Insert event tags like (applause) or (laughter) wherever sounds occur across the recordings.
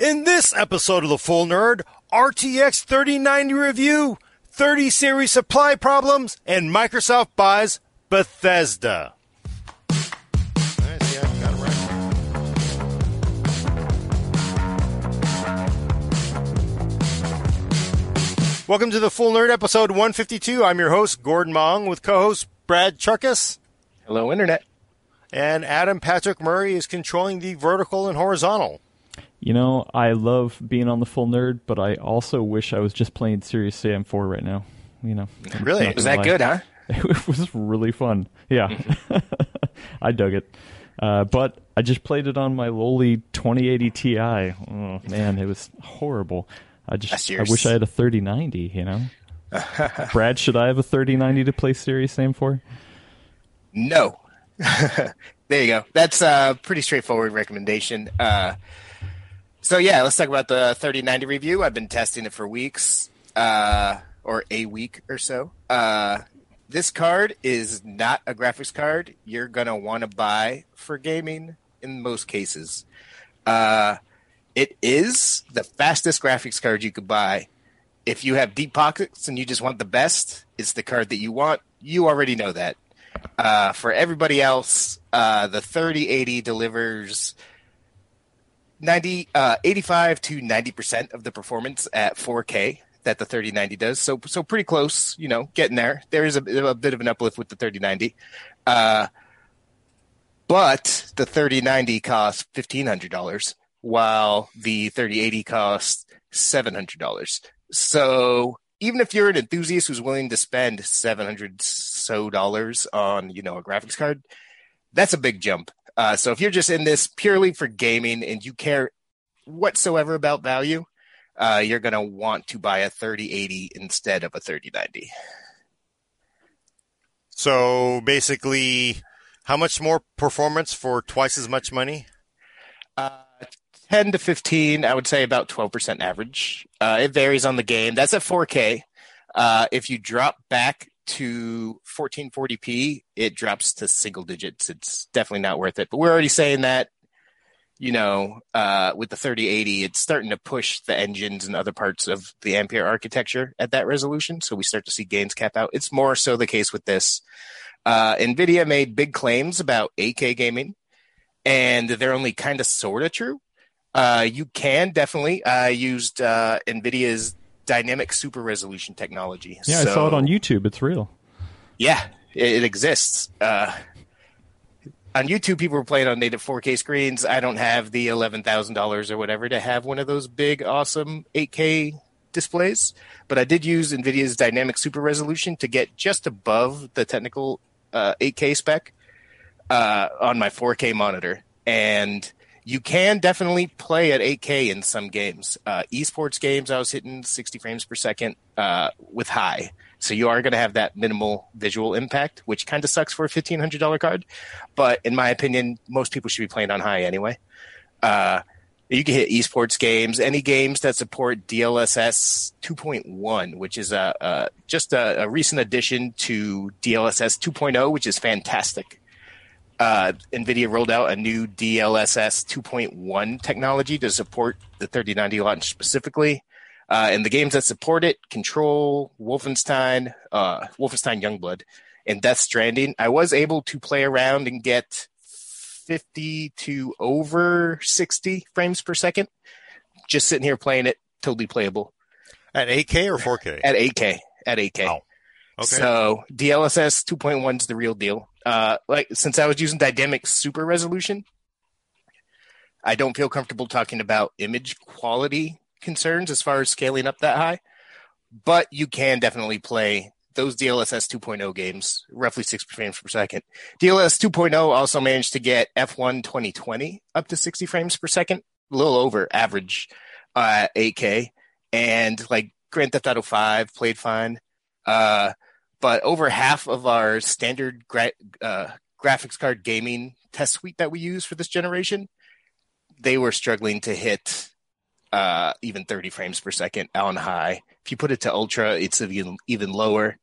In this episode of The Full Nerd, RTX 3090 review, 30 series supply problems, and Microsoft buys Bethesda. Nice, yeah, got it right. Welcome to The Full Nerd, episode 152. I'm your host, Gordon Ung, with co-host Brad Chacos. Hello, Internet. And Adam Patrick Murray is controlling the vertical and horizontal. You know, I love being on the full nerd, but I also wish I was just playing Serious Sam 4 right now. You know, Really? Was that lie. good, huh? (laughs) It was really fun. Yeah, (laughs) I dug it. Uh, but I just played it on my lowly 2080 Ti. Oh man, it was horrible. I just I wish I had a 3090. You know, (laughs) Brad, should I have a 3090 to play Serious Sam 4? No. there you go. That's a pretty straightforward recommendation. Uh, so yeah, let's talk about the 3090 review. I've been testing it for weeks, uh, or a week or so. Uh, this card is not a graphics card you're gonna want to buy for gaming in most cases. Uh, it is the fastest graphics card you could buy. If you have deep pockets and you just want the best, it's the card that you want. You already know that. Uh, for everybody else, uh, the 3080 delivers 90, uh, 85 to 90% of the performance at 4K that the 3090 does. So, so pretty close, you know, getting there. There is a, a bit of an uplift with the 3090. Uh, but the 3090 costs $1,500 while the 3080 costs $700. So even if you're an enthusiast who's willing to spend 700 so dollars on, you know, a graphics card, that's a big jump. Uh, so if you're just in this purely for gaming and you care whatsoever about value, uh, you're going to want to buy a 3080 instead of a 3090. So basically, how much more performance for twice as much money? Uh, 10 to 15, I would say about 12% average. Uh, it varies on the game. That's at 4K. Uh, if you drop back to 1440p, it drops to single digits. It's definitely not worth it. But we're already saying that, you know, uh, with the 3080, it's starting to push the engines and other parts of the Ampere architecture at that resolution. So we start to see gains cap out. It's more so the case with this. Uh, NVIDIA made big claims about 8K gaming, and they're only kind of sort of true. Uh, you can definitely. I used uh, NVIDIA's dynamic super resolution technology. Yeah, I saw it on YouTube. It's real. Yeah, it, it exists. Uh, on YouTube, people were playing on native 4K screens. I don't have the eleven thousand dollars or whatever to have one of those big, awesome 8K displays, but I did use NVIDIA's dynamic super resolution to get just above the technical uh, 8K spec uh, on my 4K monitor, and you can definitely play at 8K in some games. Uh, esports games, I was hitting 60 frames per second uh, with high. So you are going to have that minimal visual impact, which kind of sucks for a $1,500 card. But in my opinion, most people should be playing on high anyway. Uh, you can hit esports games, any games that support DLSS 2.1, which is a, a just a, a recent addition to DLSS 2.0, which is fantastic uh, NVIDIA rolled out a new DLSS 2.1 technology to support the 3090 launch specifically. Uh, and the games that support it, Control, Wolfenstein, uh, Wolfenstein Youngblood, and Death Stranding, I was able to play around and get 50 to over 60 frames per second. Just sitting here playing it, totally playable At 8K or 4K? at 8K. At 8K. Wow. Okay. So DLSS 2.1 is the real deal. Uh, like since I was using dynamic super resolution, I don't feel comfortable talking about image quality concerns as far as scaling up that high. But you can definitely play those DLSS 2.0 games, roughly six frames per second. DLSS 2.0 also managed to get F1 2020 up to 60 frames per second, a little over average uh, 8K. And like Grand Theft Auto 5 played fine. Uh, but over half of our standard gra- uh, graphics card gaming test suite that we use for this generation, they were struggling to hit uh, even 30 frames per second on high. If you put it to ultra, it's even even lower.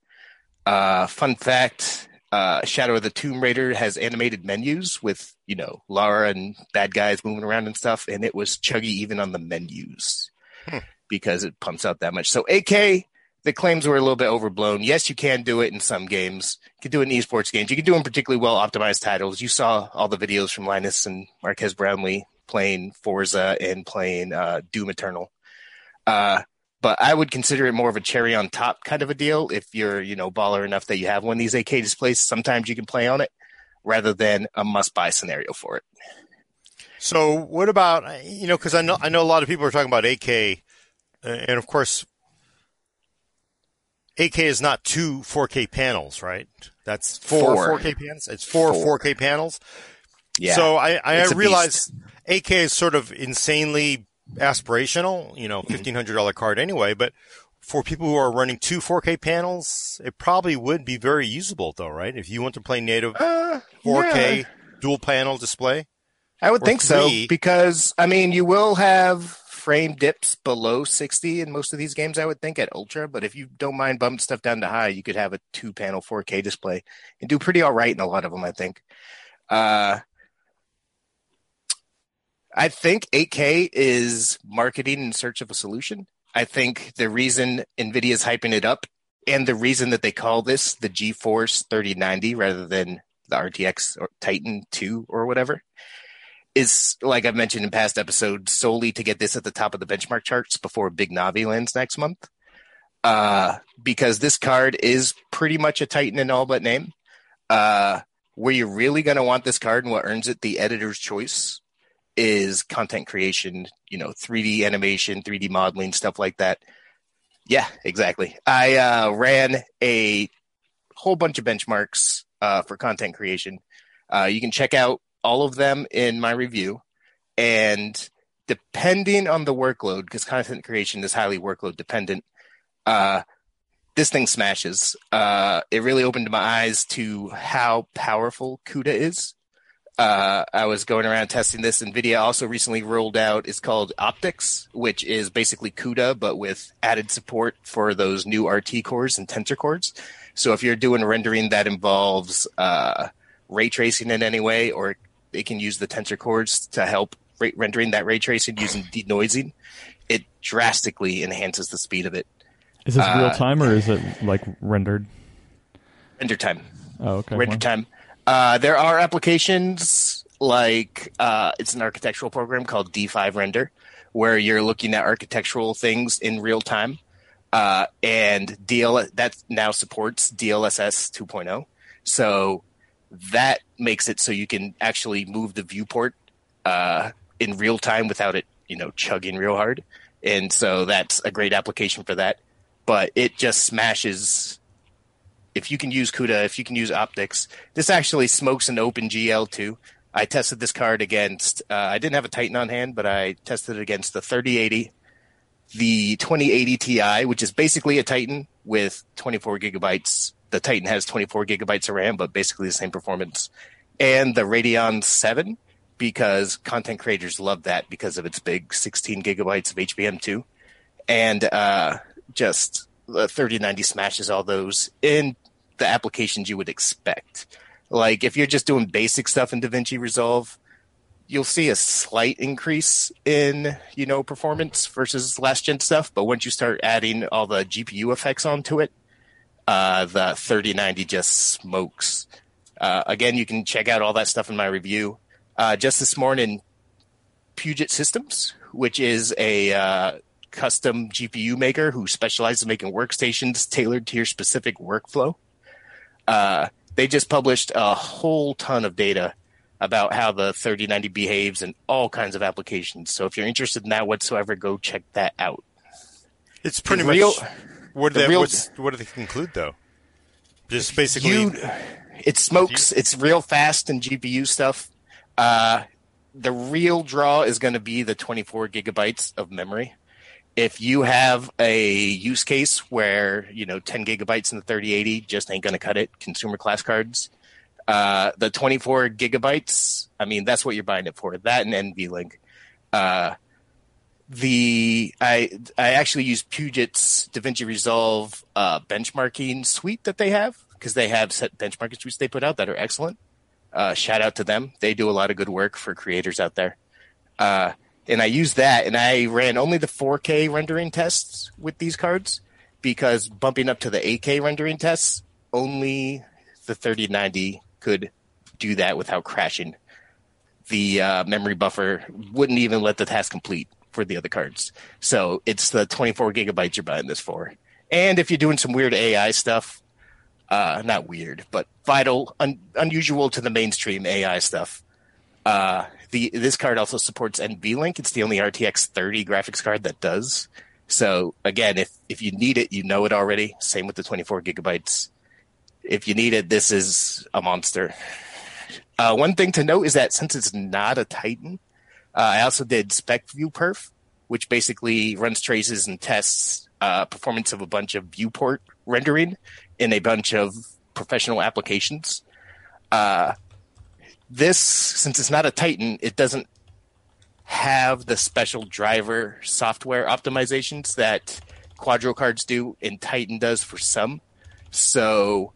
Uh, fun fact: Uh, Shadow of the Tomb Raider has animated menus with, you know, Lara and bad guys moving around and stuff, and it was chuggy even on the menus Hmm. because it pumps out that much. So 8K, the claims were a little bit overblown. Yes, you can do it in some games. You can do it in esports games. You can do it in particularly well optimized titles. You saw all the videos from Linus and Marquez Brownlee playing Forza and playing uh, Doom Eternal. Uh, but I would consider it more of a cherry on top kind of a deal. If you're, you know, baller enough that you have one of these 8K displays, sometimes you can play on it rather than a must buy scenario for it. So what about you know because I know I know a lot of people are talking about 8K, and of course, 8K is not two 4K panels, right? That's four, Four. 4K panels. It's four, Four. 4K panels. Yeah. So I, I a realize 8K is sort of insanely aspirational, you know, Mm-hmm. fifteen hundred dollar card anyway. But for people who are running two 4K panels, it probably would be very usable, though, right? If you want to play native Uh, 4K yeah. dual panel display. I would think so because I mean you will have frame dips below 60 in most of these games I would think at ultra but if you don't mind bumping stuff down to high you could have a two panel 4K display and do pretty all right in a lot of them I think. Uh I think 8K is marketing in search of a solution. I think the reason NVIDIA is hyping it up and the reason that they call this the GeForce 3090 rather than the RTX or Titan 2 or whatever is like I've mentioned in past episodes solely to get this at the top of the benchmark charts before Big Navi lands next month. Uh, because this card is pretty much a Titan in all but name. Uh, where you're really going to want this card and what earns it the editor's choice is content creation, you know, 3D animation, 3D modeling, stuff like that. Yeah, exactly. I uh, ran a whole bunch of benchmarks uh, for content creation. Uh, you can check out all of them in my review. And depending on the workload, because content creation is highly workload dependent, uh, this thing smashes. Uh, it really opened my eyes to how powerful CUDA is. Uh, I was going around testing this. NVIDIA also recently rolled out, it's called OptiX, which is basically CUDA, but with added support for those new RT cores and tensor cores. So if you're doing rendering that involves uh, ray tracing in any way, or they can use the tensor cores to help ra- rendering that ray tracing using (sighs) denoising, it drastically enhances the speed of it. Is this Uh, real time or is it like rendered? Render time. Oh, okay. render time. Uh, there are applications like uh, it's an architectural program called D5 Render, where you're looking at architectural things in real time, uh, and DL that now supports DLSS 2.0. So that makes it so you can actually move the viewport uh, in real time without it, you know, chugging real hard. And so that's a great application for that. But it just smashes if you can use CUDA, if you can use OptiX, this actually smokes an OpenGL too. I tested this card against, uh, I didn't have a Titan on hand, but I tested it against the 3080, the 2080 Ti, which is basically a Titan with 24 gigabytes. The Titan has 24 gigabytes of RAM, but basically the same performance. And the Radeon 7, because content creators love that because of its big 16 gigabytes of HBM2. And uh, just the 3090 smashes all those in the applications you would expect. Like if you're just doing basic stuff in DaVinci Resolve, you'll see a slight increase in, you know, performance versus last gen stuff. But once you start adding all the GPU effects onto it, uh, the 3090 just smokes. Uh, again, you can check out all that stuff in my review. Uh, just this morning, Puget Systems, which is a uh, custom GPU maker who specializes in making workstations tailored to your specific workflow. Uh, they just published a whole ton of data about how the 3090 behaves in all kinds of applications. So if you're interested in that whatsoever, go check that out. It's pretty The real- much. What do the they real- what do they conclude though? Just basically. You, it smokes. It's real fast and GPU stuff. Uh, the real draw is going to be the 24 gigabytes of memory. If you have a use case where you know 10 gigabytes in the 3080 just ain't going to cut it, consumer class cards. Uh, the 24 gigabytes, I mean, that's what you're buying it for. That and NVLink. Uh, the I I actually use Puget's DaVinci Resolve uh, benchmarking suite that they have because they have set benchmarks which they put out that are excellent. Uh, shout out to them. They do a lot of good work for creators out there. Uh, and I used that, and I ran only the 4K rendering tests with these cards because bumping up to the 8K rendering tests, only the 3090 could do that without crashing. The uh, memory buffer wouldn't even let the task complete for the other cards. So it's the 24 gigabytes you're buying this for. And if you're doing some weird AI stuff, uh, not weird, but vital, un- unusual to the mainstream AI stuff, uh, the this card also supports NVLink. It's the only RTX 30 graphics card that does. So again, if if you need it, you know it already. Same with the 24 gigabytes. If you need it, this is a monster. Uh, one thing to note is that since it's not a Titan, I also did SPECviewperf, which basically runs traces and tests uh, performance of a bunch of viewport rendering in a bunch of professional applications. Uh, this, since it's not a Titan, it doesn't have the special driver software optimizations that Quadro cards do and Titan does for some. So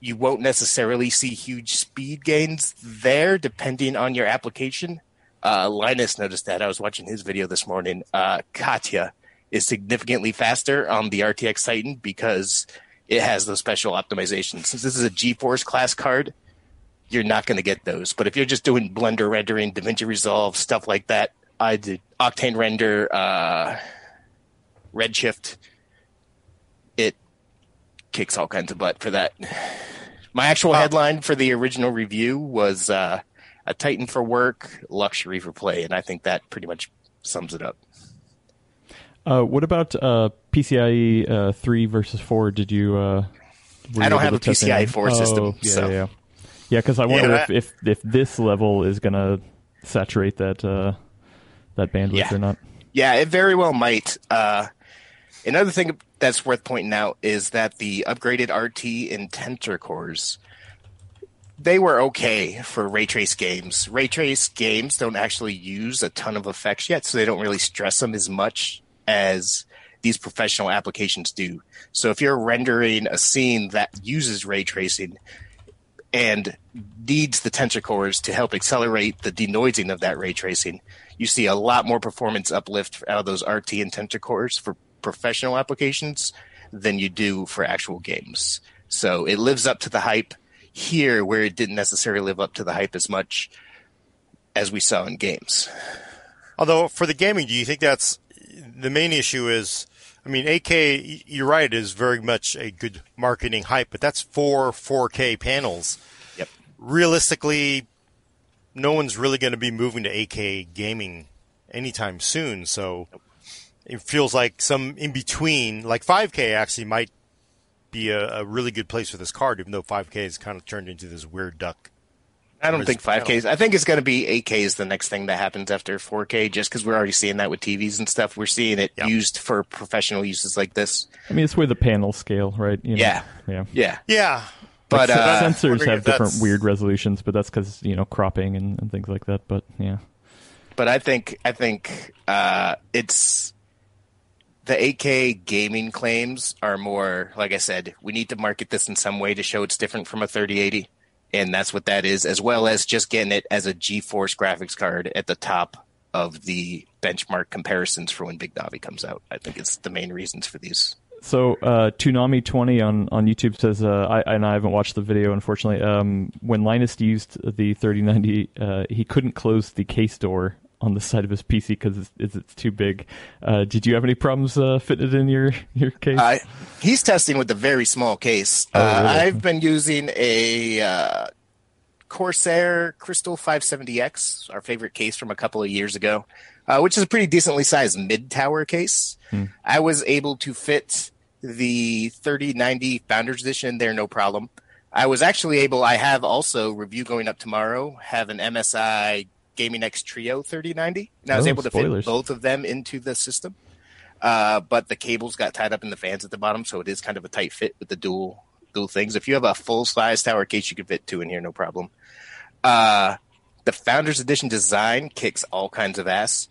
you won't necessarily see huge speed gains there depending on your application. Uh, Linus noticed that. I was watching his video this morning. Uh, CATIA is significantly faster on the RTX Titan because it has those special optimizations. Since this is a GeForce class card, you're not going to get those. But if you're just doing Blender rendering, DaVinci Resolve, stuff like that, I did Octane Render, uh, Redshift. It kicks all kinds of butt for that. My actual headline for the original review was uh, a Titan for work, luxury for play, and I think that pretty much sums it up. Uh, what about uh, PCIe uh, three versus four? Did you? Uh, I don't have a PCIe any? 4 Oh, system, Yeah, so- yeah, yeah. Because I wonder Yeah, if, if if this level is gonna saturate that uh, that bandwidth Yeah. or not. Yeah, it very well might. Uh, another thing that's worth pointing out is that the upgraded RT and Tensor cores, they were okay for ray trace games. Ray trace games don't actually use a ton of effects yet, so they don't really stress them as much as these professional applications do. So if you're rendering a scene that uses ray tracing and needs the tensor cores to help accelerate the denoising of that ray tracing, you see a lot more performance uplift out of those RT and tensor cores for professional applications than you do for actual games. So it lives up to the hype here where it didn't necessarily live up to the hype as much as we saw in games. Although for the gaming, do you think that's the main issue? Is I mean, 8K. You're right. Is very much a good marketing hype, but that's four 4K panels. Yep. Realistically, no one's really going to be moving to 8K gaming anytime soon. So it feels like some in between, like 5K, actually might be a, a really good place for this card, even though 5K has kind of turned into this weird duck. I don't think 5K. I think it's going to be 8K is the next thing that happens after 4K, just because we're already seeing that with TVs and stuff. We're seeing it Yeah. used for professional uses like this. I mean, it's where the panel scale, right? You know? Yeah. yeah. Yeah, Yeah, but Like, uh, sensors have different weird resolutions, but that's because you know cropping and, and things like that. But yeah, but I think I think uh, it's the 8K gaming claims are more like I said. We need to market this in some way to show it's different from a 3080, and that's what that is, as well as just getting it as a GeForce graphics card at the top of the benchmark comparisons for when Big Navi comes out. I think it's the main reasons for these. So uh, Toonami twenty on, on YouTube says, uh, I, and I haven't watched the video unfortunately. Um, when Linus used the thirty ninety, uh, he couldn't close the case door on the side of his PC because it's, it's, it's too big. Uh, did you have any problems uh, fitting it in your your case? Uh, he's testing with a very small case. Oh, uh, really? I've been using a uh, Corsair Crystal 570X, our favorite case from a couple of years ago, uh, which is a pretty decently sized mid tower case. Hmm. I was able to fit the 3090 Founders Edition there, no problem. I was actually able, I have also, review going up tomorrow, have an MSI Gaming X Trio 3090. And I was Oh, able to spoilers. fit both of them into the system. Uh, but the cables got tied up in the fans at the bottom, so it is kind of a tight fit with the dual dual things. If you have a full size tower case, you can fit two in here, no problem. Uh, the Founders Edition design kicks all kinds of ass.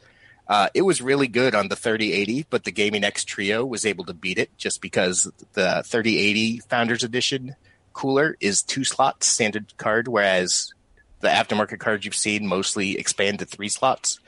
Uh, it was really good on the 3080, but the Gaming X Trio was able to beat it just because the 3080 Founders Edition cooler is two slots standard card, whereas the aftermarket cards you've seen mostly expand to three slots.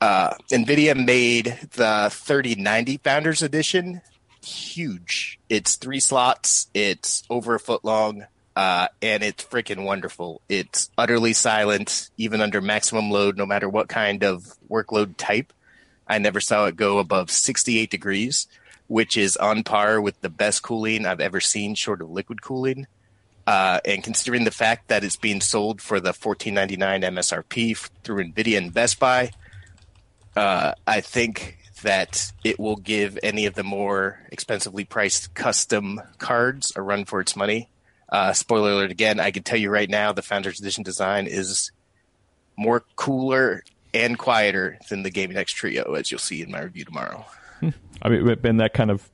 Uh, NVIDIA made the 3090 Founders Edition huge. It's three slots, it's over a foot long, uh, and it's freaking wonderful. It's utterly silent, even under maximum load, no matter what kind of workload type. I never saw it go above 68 degrees, which is on par with the best cooling I've ever seen, short of liquid cooling. Uh, and considering the fact that it's being sold for the 14.99 MSRP through Nvidia and Best Buy, uh, I think that it will give any of the more expensively priced custom cards a run for its money. Uh, spoiler alert again, I can tell you right now the Founders Edition design is more cooler and quieter than the Gaming X Trio, as you'll see in my review tomorrow. I mean, and that kind of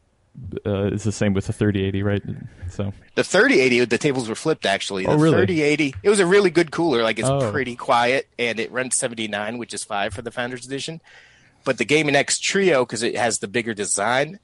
uh, is the same with the 3080, right? So the 3080, the tables were flipped actually. The oh, really? 3080, it was a really good cooler. Like it's Oh. pretty quiet, and it runs 79, which is five for the Founders Edition. But the Gaming X Trio, because it has the bigger design,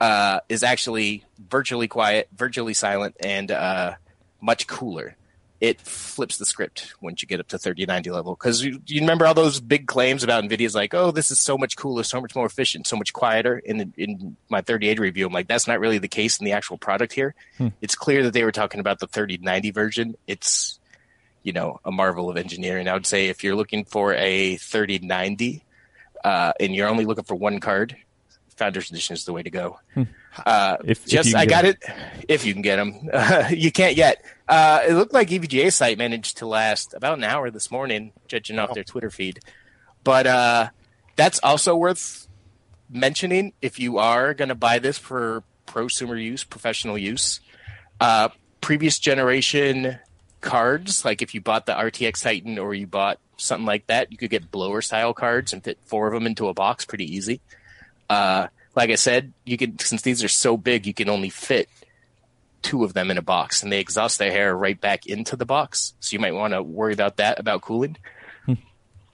uh, is actually virtually quiet, virtually silent, and uh, much cooler. It flips the script once you get up to 3090 level. Because you, you remember all those big claims about NVIDIA's like, oh, this is so much cooler, so much more efficient, so much quieter. In, in my 3080 review, I'm like, that's not really the case in the actual product here. It's clear that they were talking about the 3090 version. It's, you know, a marvel of engineering. I would say if you're looking for a 3090 uh, and you're only looking for one card, Founders Edition is the way to go. Uh, If- if just can I got it. If you can get them, uh, (laughs) you can't yet. Uh, it looked like EVGA site managed to last about an hour this morning, judging off their Twitter feed. But uh, that's also worth mentioning if you are going to buy this for prosumer use, professional use. Uh, previous generation cards, like if you bought the RTX Titan or you bought something like that, you could get blower style cards and fit four of them into a box pretty easy. Uh, like I said, you can since these are so big, you can only fit two of them in a box, and they exhaust their hair right back into the box. So you might want to worry about that about cooling.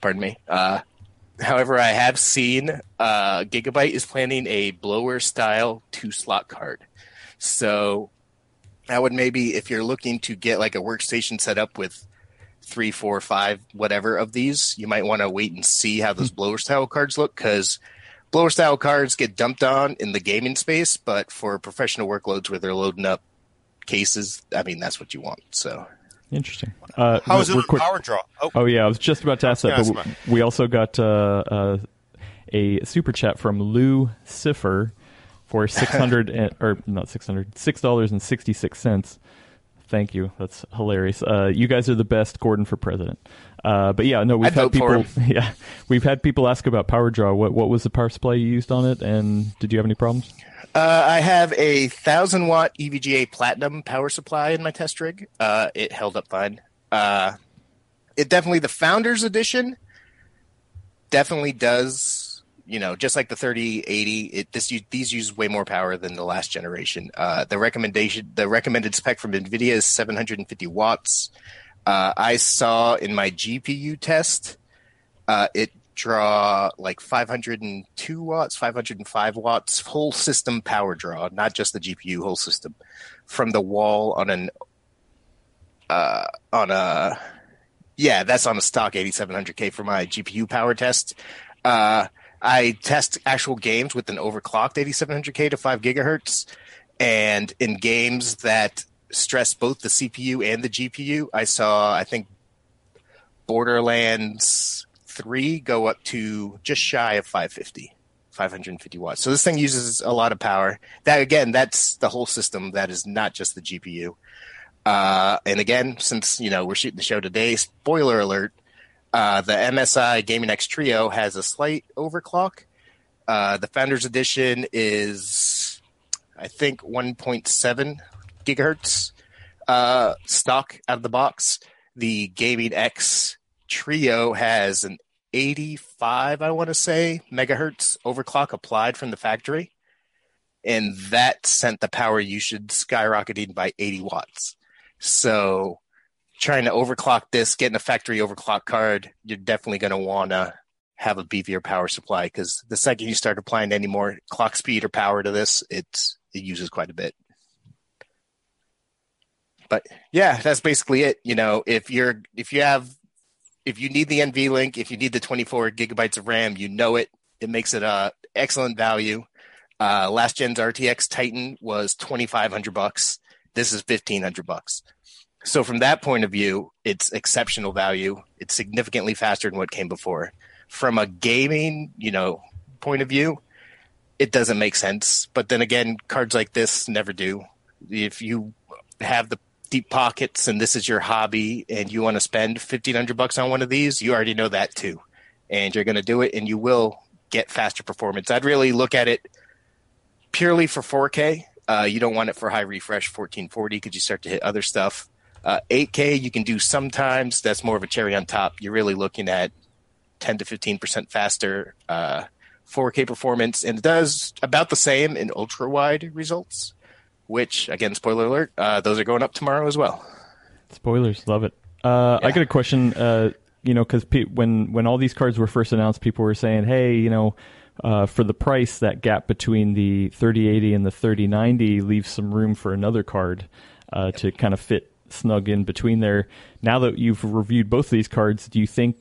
Pardon me. Uh, however, I have seen uh, Gigabyte is planning a blower style two slot card. So I would maybe, if you're looking to get like a workstation set up with three, four, five, whatever of these, you might want to wait and see how those blower style cards look because blower style cards get dumped on in the gaming space, but for professional workloads where they're loading up cases, I mean, that's what you want. So interesting. Uh, How is it on quick- power draw? Oh, Oh yeah, I was just about to ask that, but we, we also got uh, uh, a super chat from Lou Cipher for six hundred or not six hundred six dollars and sixty six cents. Thank you. That's hilarious. Uh, you guys are the best, Gordon for president. Uh, but yeah, no, we've I'd had people. (laughs) Yeah, we've had people ask about power draw. What what was the power supply you used on it, and did you have any problems? Uh, I have a thousand watt EVGA Platinum power supply in my test rig. Uh, it held up fine. Uh, it definitely the Founders Edition definitely does. You know, just like the 3080, it this these use way more power than the last generation. Uh, the recommendation, the recommended spec from NVIDIA is 750 watts. Uh, I saw in my GPU test, uh, it draw like 502 watts, 505 watts, whole system power draw, not just the GPU, whole system, from the wall on an uh, on a yeah, that's on a stock 8700K for my GPU power test. Uh, I test actual games with an overclocked 8700K to 5 gigahertz, and in games that stress both the CPU and the GPU, I saw I think Borderlands 3 go up to just shy of 550. 550 watts. So this thing uses a lot of power. That again, that's the whole system. That is not just the GPU. Uh, and again, since you know we're shooting the show today, spoiler alert: uh, the MSI Gaming X Trio has a slight overclock. Uh, the Founders Edition is, I think, 1.7 gigahertz uh, stock out of the box. The Gaming X Trio has an 85, I want to say, megahertz overclock applied from the factory, and that sent the power usage skyrocketing by 80 watts. So, trying to overclock this, getting a factory overclock card, you're definitely going to want to have a beefier power supply because the second you start applying any more clock speed or power to this, it's it uses quite a bit. but yeah, that's basically it. You know, if you're if you have if you need the NVLink, if you need the 24 gigabytes of RAM, you know it. It makes it a excellent value. Uh, last gen's RTX Titan was 2,500 bucks. This is 1,500 bucks. So from that point of view, it's exceptional value. It's significantly faster than what came before. From a gaming, you know, point of view, it doesn't make sense. But then again, cards like this never do. If you have the deep pockets and this is your hobby and you want to spend 1500 bucks on one of these, you already know that too. And you're going to do it and you will get faster performance. I'd really look at it purely for 4K. Uh, you don't want it for high refresh 1440 because you start to hit other stuff. Uh, 8K you can do sometimes. That's more of a cherry on top. You're really looking at 10 to 15 percent faster uh, 4K performance, and it does about the same in ultra wide results. Which, again, spoiler alert, uh, those are going up tomorrow as well. Spoilers, love it. Uh, yeah. I got a question. Uh, you know, because pe- when when all these cards were first announced, people were saying, "Hey, you know." Uh, for the price, that gap between the 3080 and the 3090 leaves some room for another card uh, to kind of fit snug in between there. Now that you've reviewed both of these cards, do you think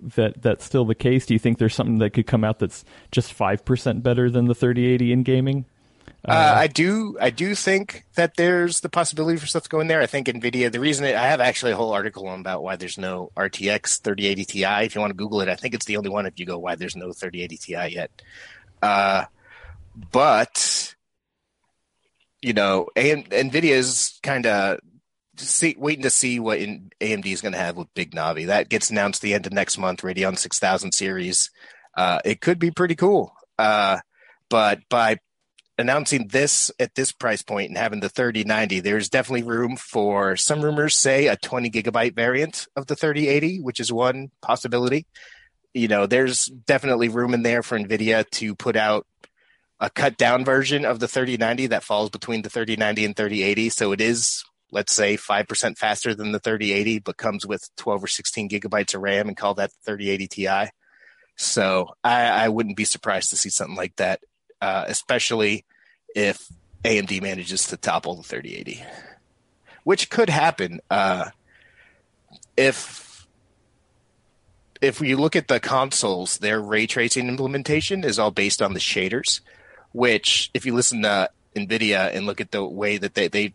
that that's still the case? Do you think there's something that could come out that's just five percent better than the 3080 in gaming? Uh, uh, I do. I do think that there's the possibility for stuff to go in there. I think Nvidia. The reason it, I have actually a whole article on about why there's no RTX 3080 Ti. If you want to Google it, I think it's the only one. If you go, why there's no 3080 Ti yet. Uh, but you know, and Nvidia is kind of see, waiting to see what in, AMD is going to have with Big Navi. That gets announced the end of next month. Radeon 6000 series. Uh, it could be pretty cool. Uh, but by announcing this at this price point and having the 3090, there's definitely room for some rumors say a 20 gigabyte variant of the 3080, which is one possibility. You know, there's definitely room in there for NVIDIA to put out a cut down version of the 3090 that falls between the 3090 and 3080. So it is let's say 5% faster than the 3080, but comes with 12 or 16 gigabytes of RAM and call that the 3080 Ti. So I, I wouldn't be surprised to see something like that, uh, especially if AMD manages to topple the 3080, which could happen uh, if if you look at the consoles, their ray tracing implementation is all based on the shaders. Which, if you listen to NVIDIA and look at the way that they, they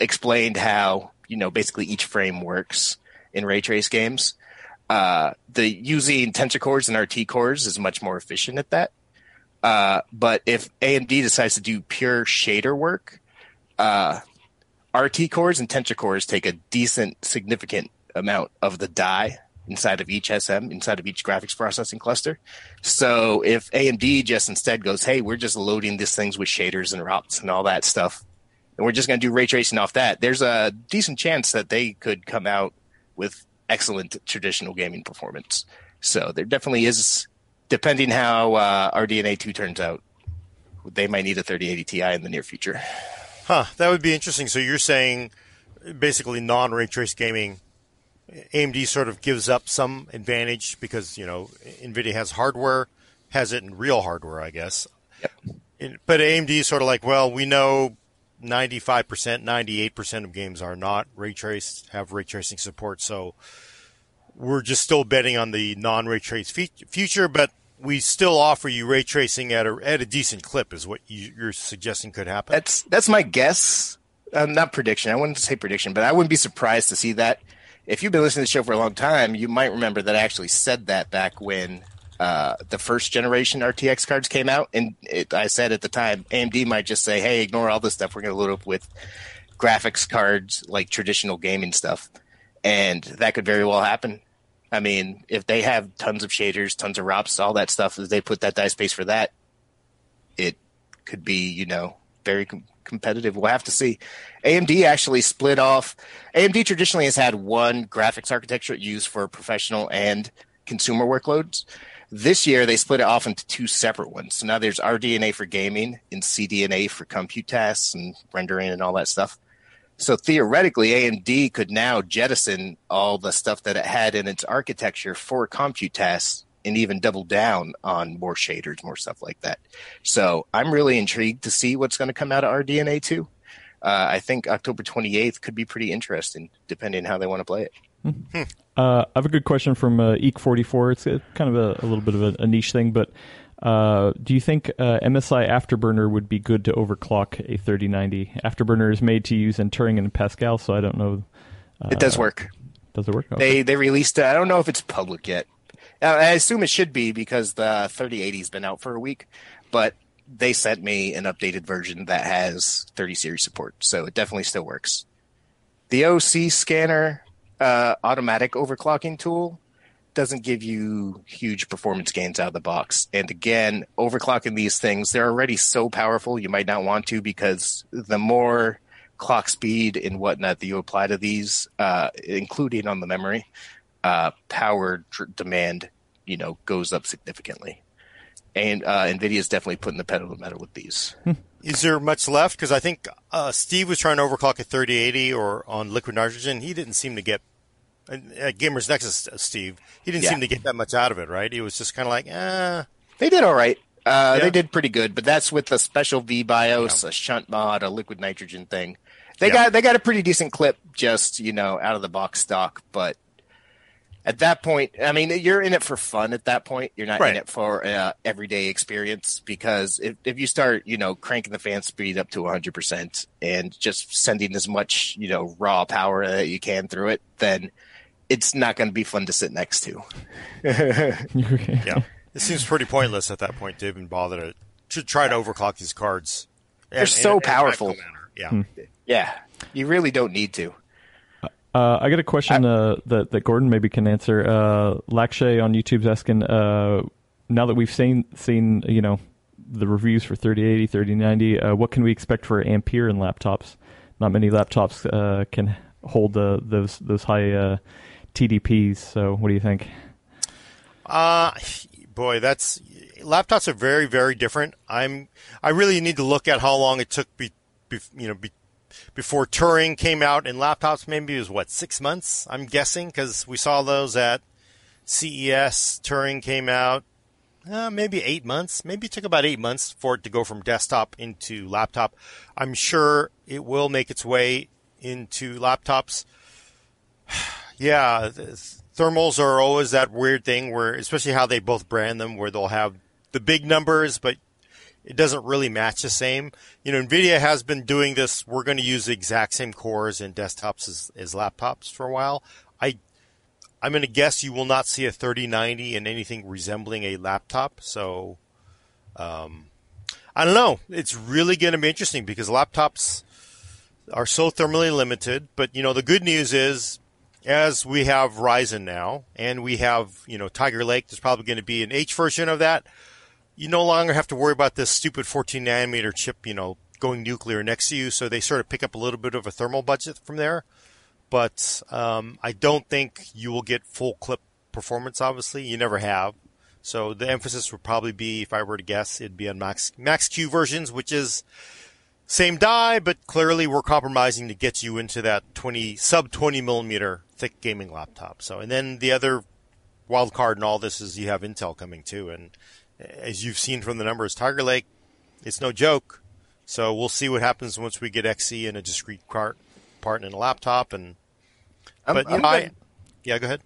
explained how you know basically each frame works in ray trace games. Uh, the using tensor cores and RT cores is much more efficient at that. Uh, but if AMD decides to do pure shader work, uh, RT cores and tensor cores take a decent, significant amount of the die inside of each SM, inside of each graphics processing cluster. So if AMD just instead goes, hey, we're just loading these things with shaders and ROPs and all that stuff, and we're just going to do ray tracing off that, there's a decent chance that they could come out with excellent traditional gaming performance. So there definitely is, depending how uh, RDNA 2 turns out, they might need a 3080 Ti in the near future. Huh, that would be interesting. So you're saying basically non ray trace gaming, AMD sort of gives up some advantage because, you know, NVIDIA has hardware, has it in real hardware, I guess. Yep. But AMD is sort of like, well, we know 95%, 98% of games are not ray traced, have ray tracing support. So we're just still betting on the non ray trace fe- future, but we still offer you ray tracing at a, at a decent clip is what you, are suggesting could happen. That's, that's my guess. Um, not prediction. I wouldn't say prediction, but I wouldn't be surprised to see that. If you've been listening to the show for a long time, you might remember that I actually said that back when uh, the first generation RTX cards came out, and it, I said at the time, AMD might just say, "Hey, ignore all this stuff. We're going to load up with graphics cards like traditional gaming stuff," and that could very well happen. I mean, if they have tons of shaders, tons of ROPs, all that stuff, if they put that die space for that, it could be, you know, very com- competitive. We'll have to see. AMD actually split off. AMD traditionally has had one graphics architecture used for professional and consumer workloads. This year, they split it off into two separate ones. So now there's RDNA for gaming and CDNA for compute tasks and rendering and all that stuff. So theoretically, AMD could now jettison all the stuff that it had in its architecture for compute tasks and even double down on more shaders, more stuff like that. So I'm really intrigued to see what's going to come out of RDNA 2. uh, I think October 28th could be pretty interesting, depending on how they want to play it. Uh, I have a good question from uh, Eek44. It's a, kind of a, a, little bit of a, a niche thing, but uh, do you think uh, MSI Afterburner would be good to overclock a 3090? Afterburner is made to use in Turing and Pascal, so I don't know. it does work. Does it work? Okay. They they released it. I don't know if it's public yet. I assume it should be because the 3080's been out for a week, but they sent me an updated version that has 30 series support, so it definitely still works. The OC scanner uh, automatic overclocking tool doesn't give you huge performance gains out of the box. And again, overclocking these things, they're already so powerful you might not want to because the more clock speed and whatnot that you apply to these, uh, including on the memory, uh, power demand, you know, goes up significantly. And uh, NVIDIA is definitely putting the pedal to the metal with these. Is there much left? Because I think uh, Steve was trying to overclock a 3080 or on liquid nitrogen. He didn't seem to get at uh, Gamers Nexus, uh, Steve. He didn't yeah. seem to get that much out of it, right? He was just kind of like, ah. They did all right. Uh, yeah. They did pretty good, but that's with a special V BIOS, yeah. a shunt mod, a liquid nitrogen thing. They got they got a pretty decent clip, just you know, out of the box stock. But at that point, I mean, you're in it for fun. At that point, you're not right. in it for uh, everyday experience because if if you start, you know, cranking the fan speed up to 100 percent and just sending as much, you know, raw power that you can through it, then it's not going to be fun to sit next to. (laughs) yeah, it seems pretty pointless at that point to even bother to, to try to overclock these cards. They're and, so powerful. Yeah, hmm. yeah, you really don't need to. Uh, I got a question uh, that that Gordon maybe can answer. Uh, Lakshay on YouTube's asking, uh, now that we've seen seen you know the reviews for 3080, 3090, uh, what can we expect for Ampere in laptops? Not many laptops uh, can hold those those high TDPs. So, what do you think? Uh boy, that's laptops are very very different. I'm I really need to look at how long it took be, be you know be, before Turing came out in laptops. Maybe it was what six months. I'm guessing because we saw those at CES. Turing came out. Uh, maybe eight months. Maybe it took about eight months for it to go from desktop into laptop. I'm sure it will make its way into laptops. (sighs) yeah, thermals are always that weird thing where, especially how they both brand them, where they'll have the big numbers, but it doesn't really match the same. You know, NVIDIA has been doing this. We're going to use the exact same cores in desktops as, as laptops for a while. I, I'm going to guess you will not see a 3090 in anything resembling a laptop. So, um, I don't know. It's really going to be interesting because laptops are so thermally limited. But you know, the good news is, as we have Ryzen now, and we have you know Tiger Lake, there's probably going to be an H version of that you no longer have to worry about this stupid 14 nanometer chip, you know, going nuclear next to you. So they sort of pick up a little bit of a thermal budget from there. But um, I don't think you will get full clip performance. Obviously, you never have. So the emphasis would probably be, if I were to guess, it'd be on Max Max Q versions, which is same die, but clearly we're compromising to get you into that 20 sub 20 millimeter thick gaming laptop. So, and then the other wild card in all this is you have Intel coming too, and as you've seen from the numbers, Tiger Lake, it's no joke. So we'll see what happens once we get XE in a discrete part, part in a laptop. And but I'm, I'm I, yeah, go ahead.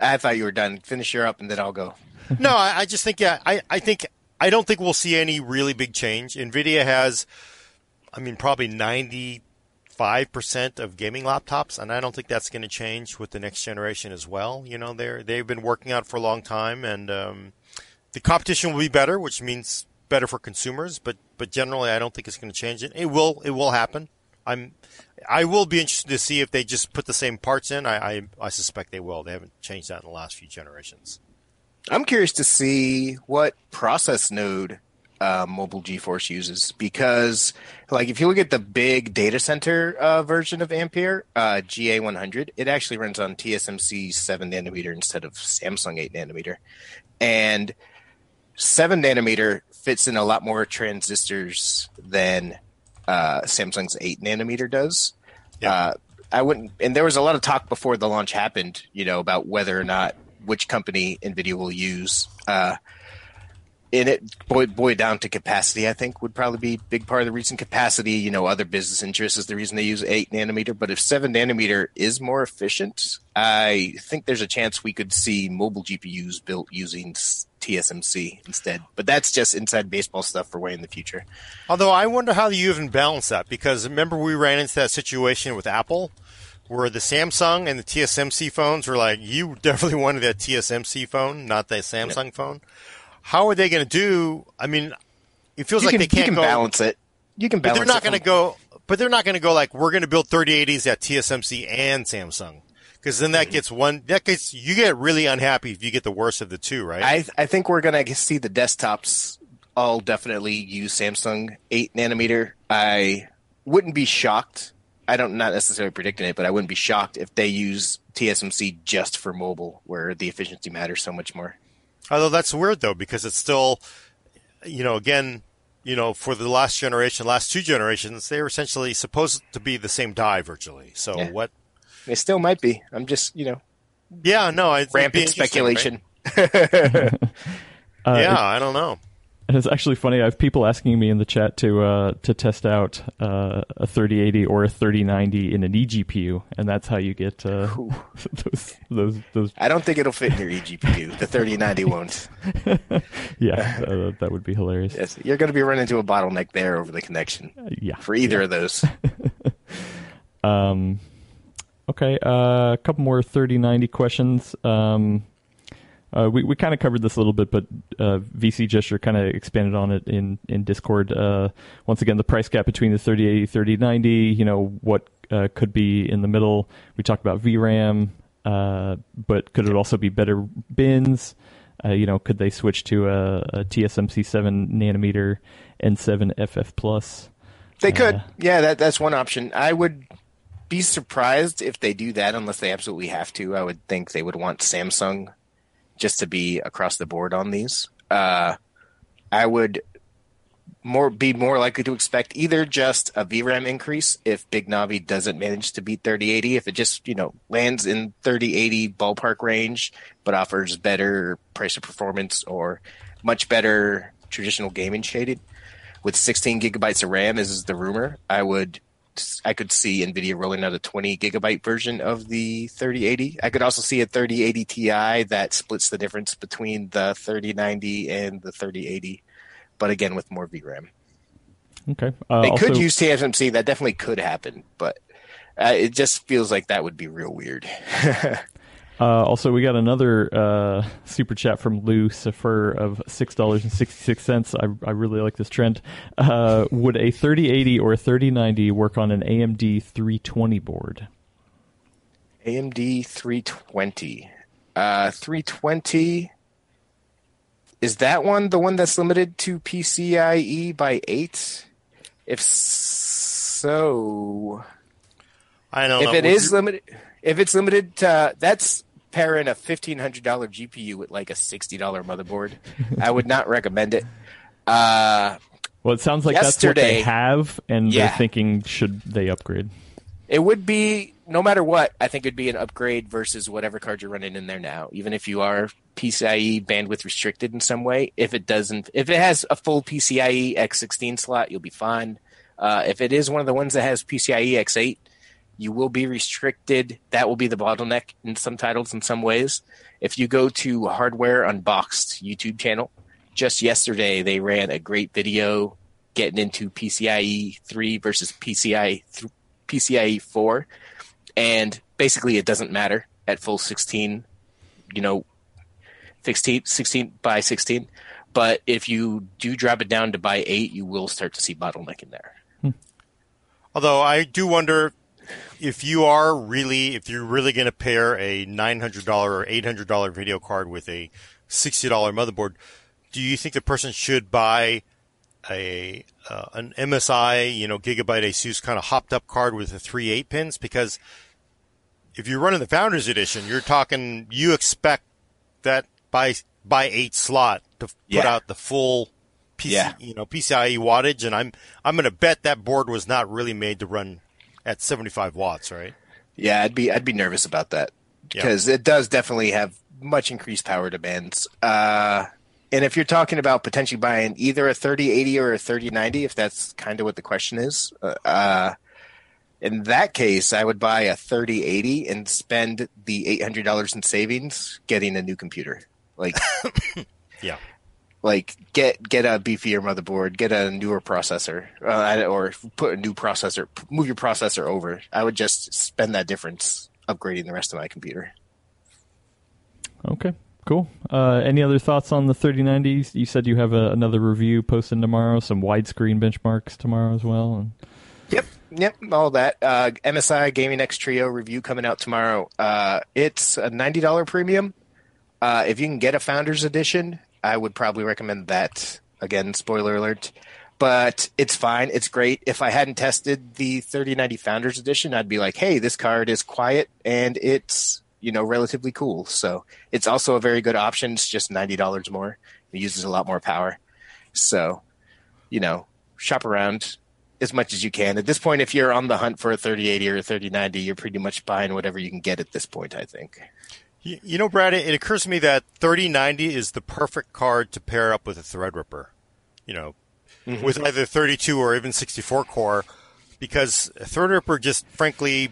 I thought you were done. Finish your up, and then I'll go. (laughs) no, I, I just think yeah, I, I think I don't think we'll see any really big change. Nvidia has, I mean, probably ninety five percent of gaming laptops, and I don't think that's going to change with the next generation as well. You know, they're they've been working out for a long time, and um, the competition will be better, which means better for consumers. But but generally, I don't think it's going to change it. It will it will happen. I'm I will be interested to see if they just put the same parts in. I I, I suspect they will. They haven't changed that in the last few generations. I'm curious to see what process node uh, mobile GeForce uses because, like, if you look at the big data center uh, version of Ampere, uh, GA100, it actually runs on TSMC 7 nanometer instead of Samsung 8 nanometer. And seven nanometer fits in a lot more transistors than uh, Samsung's eight nanometer does. Yeah. Uh, I wouldn't, and there was a lot of talk before the launch happened, you know, about whether or not which company NVIDIA will use. Uh, in it boiled, boiled down to capacity, I think would probably be a big part of the reason. Capacity, you know, other business interests is the reason they use eight nanometer. But if seven nanometer is more efficient, I think there's a chance we could see mobile GPUs built using TSMC instead. But that's just inside baseball stuff for way in the future. Although I wonder how you even balance that because remember we ran into that situation with Apple where the Samsung and the TSMC phones were like, you (laughs) definitely wanted that TSMC phone, not that Samsung phone how are they going to do? I mean, it feels you like can, they can't can go, balance it. You can balance. But they're not going to go. But they're not going to go like we're going to build 3080s at TSMC and Samsung because then that gets one. That gets you get really unhappy if you get the worst of the two, right? I I think we're going to see the desktops all definitely use Samsung eight nanometer. I wouldn't be shocked. I don't not necessarily predicting it, but I wouldn't be shocked if they use TSMC just for mobile, where the efficiency matters so much more. Although that's weird though, because it's still, you know, again, you know, for the last generation, last two generations, they were essentially supposed to be the same die virtually. So yeah. what? They still might be. I'm just, you know. Yeah, no, I rampant speculation. Right? (laughs) uh, yeah, I don't know. And it's actually funny. I have people asking me in the chat to uh, to test out uh, a 3080 or a 3090 in an eGPU, and that's how you get uh, (laughs) those those those. I don't think it'll fit in your eGPU. The 3090 won't. (laughs) yeah, uh, that would be hilarious. Yes, you're going to be running into a bottleneck there over the connection. Uh, yeah, for either yeah. of those. um, okay, uh, a couple more 3090 questions. Um, uh, we we kind of covered this a little bit, but uh, VC Gesture kind of expanded on it in in Discord. Uh, once again, the price gap between the 3080, 3090. You know what uh, could be in the middle. We talked about VRAM, uh, but could it also be better bins? Uh, you know, could they switch to a, a TSMC 7 nanometer N7 FF plus? They could. yeah, that that's one option. I would be surprised if they do that unless they absolutely have to. I would think they would want Samsung just to be across the board on these. Uh, I would more be more likely to expect either just a VRAM increase if Big Navi doesn't manage to beat 3080, if it just you know lands in 3080 ballpark range, but offers better price to performance or much better traditional gaming shaded with 16 gigabytes of RAM is the rumor. I would I could see NVIDIA rolling out a 20 gigabyte version of the 3080. I could also see a 3080 Ti that splits the difference between the 3090 and the 3080, but again with more VRAM. Okay. Uh, they also, could use TSMC. That definitely could happen, but uh, it just feels like that would be real weird. (laughs) Uh, also, we got another uh, super chat from Lou Sefer of six dollars and sixty six cents. I, I really like this trend. Uh, would a thirty eighty or a thirty ninety work on an AMD three twenty board? AMD three twenty. Uh, three twenty. Is that one the one that's limited to PCIe by eight? If so, I don't if know. If it is you... limited, if it's limited to that's pairing a fifteen hundred dollar GPU with like a sixty dollar motherboard. I would not recommend it. Uh, well, it sounds like that's what they have, and yeah. they're thinking should they upgrade? It would be no matter what. I think it'd be an upgrade versus whatever card you're running in there now. Even if you are PCIe bandwidth restricted in some way, if it doesn't, if it has a full PCIe X16 slot, you'll be fine. Uh, if it is one of the ones that has PCIe X8, you will be restricted. That will be the bottleneck in some titles in some ways. If you go to Hardware Unboxed YouTube channel, just yesterday they ran a great video getting into PCIe 3 versus PCIe th- PCIe 4 and basically it doesn't matter at full 16, you know, 16, 16 by 16. But if you do drop it down to by 8, you will start to see bottleneck in there. Hmm. Although I do wonder if you are really, if you're really going to pair a $900 or $800 video card with a $60 motherboard, do you think the person should buy a uh, an MSI, you know, Gigabyte Asus kind of hopped up card with the three eight pins? Because if you're running the Founders Edition, you're talking, you expect that by by eight slot to yeah. put out the full PC, yeah. you know, PCIe wattage, and I'm I'm going to bet that board was not really made to run at 75 watts, right? Yeah, I'd be I'd be nervous about that because it does definitely have much increased power demands. Uh, And if you're talking about potentially buying either a 3080 or a 3090, if that's kind of what the question is, uh, uh, in that case, I would buy a 3080 and spend the $800 in savings getting a new computer. Like, (laughs) Yeah. Like get get a beefier motherboard, get a newer processor, uh, or put a new processor, move your processor over. I would just spend that difference upgrading the rest of my computer. Okay, cool. Uh, any other thoughts on the 3090s? You said you have a, another review posted tomorrow, some widescreen benchmarks tomorrow as well. And... Yep, yep, all that. Uh, MSI Gaming X Trio review coming out tomorrow. Uh, it's a ninety dollar premium. Uh, if you can get a Founders Edition, I would probably recommend that. Again, spoiler alert. But it's fine. It's great. If I hadn't tested the 3090 Founders Edition, I'd be like, hey, this card is quiet and it's, you know, relatively cool. So it's also a very good option. It's just $90 more. It uses a lot more power. So, you know, shop around as much as you can. At this point, if you're on the hunt for a 3080 or a 3090, you're pretty much buying whatever you can get at this point, I think. You, know, Brad, it occurs to me that 3090 is the perfect card to pair up with a Threadripper. You know, mm-hmm. with either 32 or even 64 core, because a Threadripper just frankly,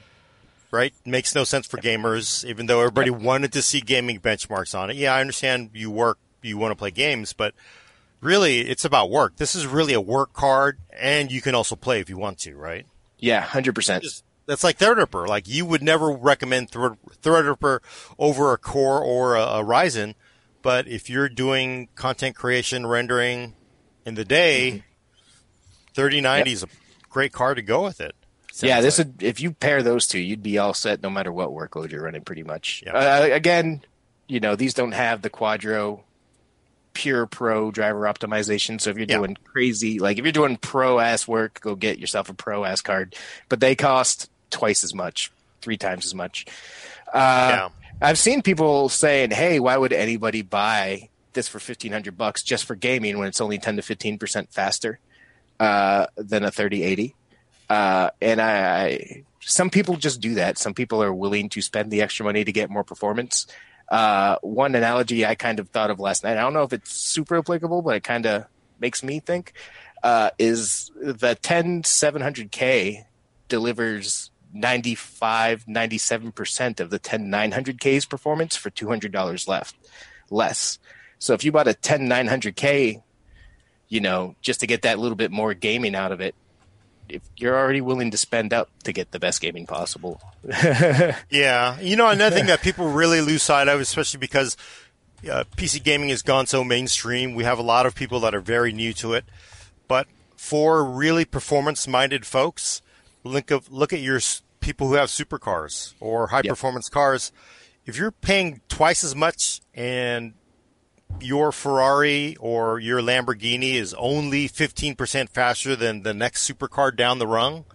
right, makes no sense for gamers. Even though everybody yep. wanted to see gaming benchmarks on it. Yeah, I understand you work, you want to play games, but really, it's about work. This is really a work card, and you can also play if you want to, right? Yeah, hundred percent. That's like Threadripper. Like you would never recommend Threadripper over a Core or a, a Ryzen, but if you're doing content creation, rendering in the day, mm-hmm. 3090 yep. is a great card to go with it. Yeah, this like. would if you pair those two, you'd be all set no matter what workload you're running, pretty much. Yep. Uh, again, you know these don't have the Quadro pure pro driver optimization. So if you're doing crazy, like if you're doing pro ass work, go get yourself a pro ass card. But they cost twice as much, three times as much. Uh, yeah. I've seen people saying, "Hey, why would anybody buy this for fifteen hundred bucks just for gaming when it's only ten to fifteen percent faster uh, than a thirty eighty? Uh, and I, I, some people just do that. Some people are willing to spend the extra money to get more performance. Uh, one analogy I kind of thought of last night. I don't know if it's super applicable, but it kind of makes me think. Uh, is the 10 700K delivers 95, 97% of the 10 900K's performance for $200 left less. So if you bought a 10 900K, you know, just to get that little bit more gaming out of it, if you're already willing to spend up to get the best gaming possible. (laughs) yeah. You know, another thing that people really lose sight of, especially because uh, PC gaming has gone so mainstream, we have a lot of people that are very new to it. But for really performance minded folks, look, of, look at your people who have supercars or high performance cars, if you're paying twice as much and your Ferrari or your Lamborghini is only 15% faster than the next supercar down the rung,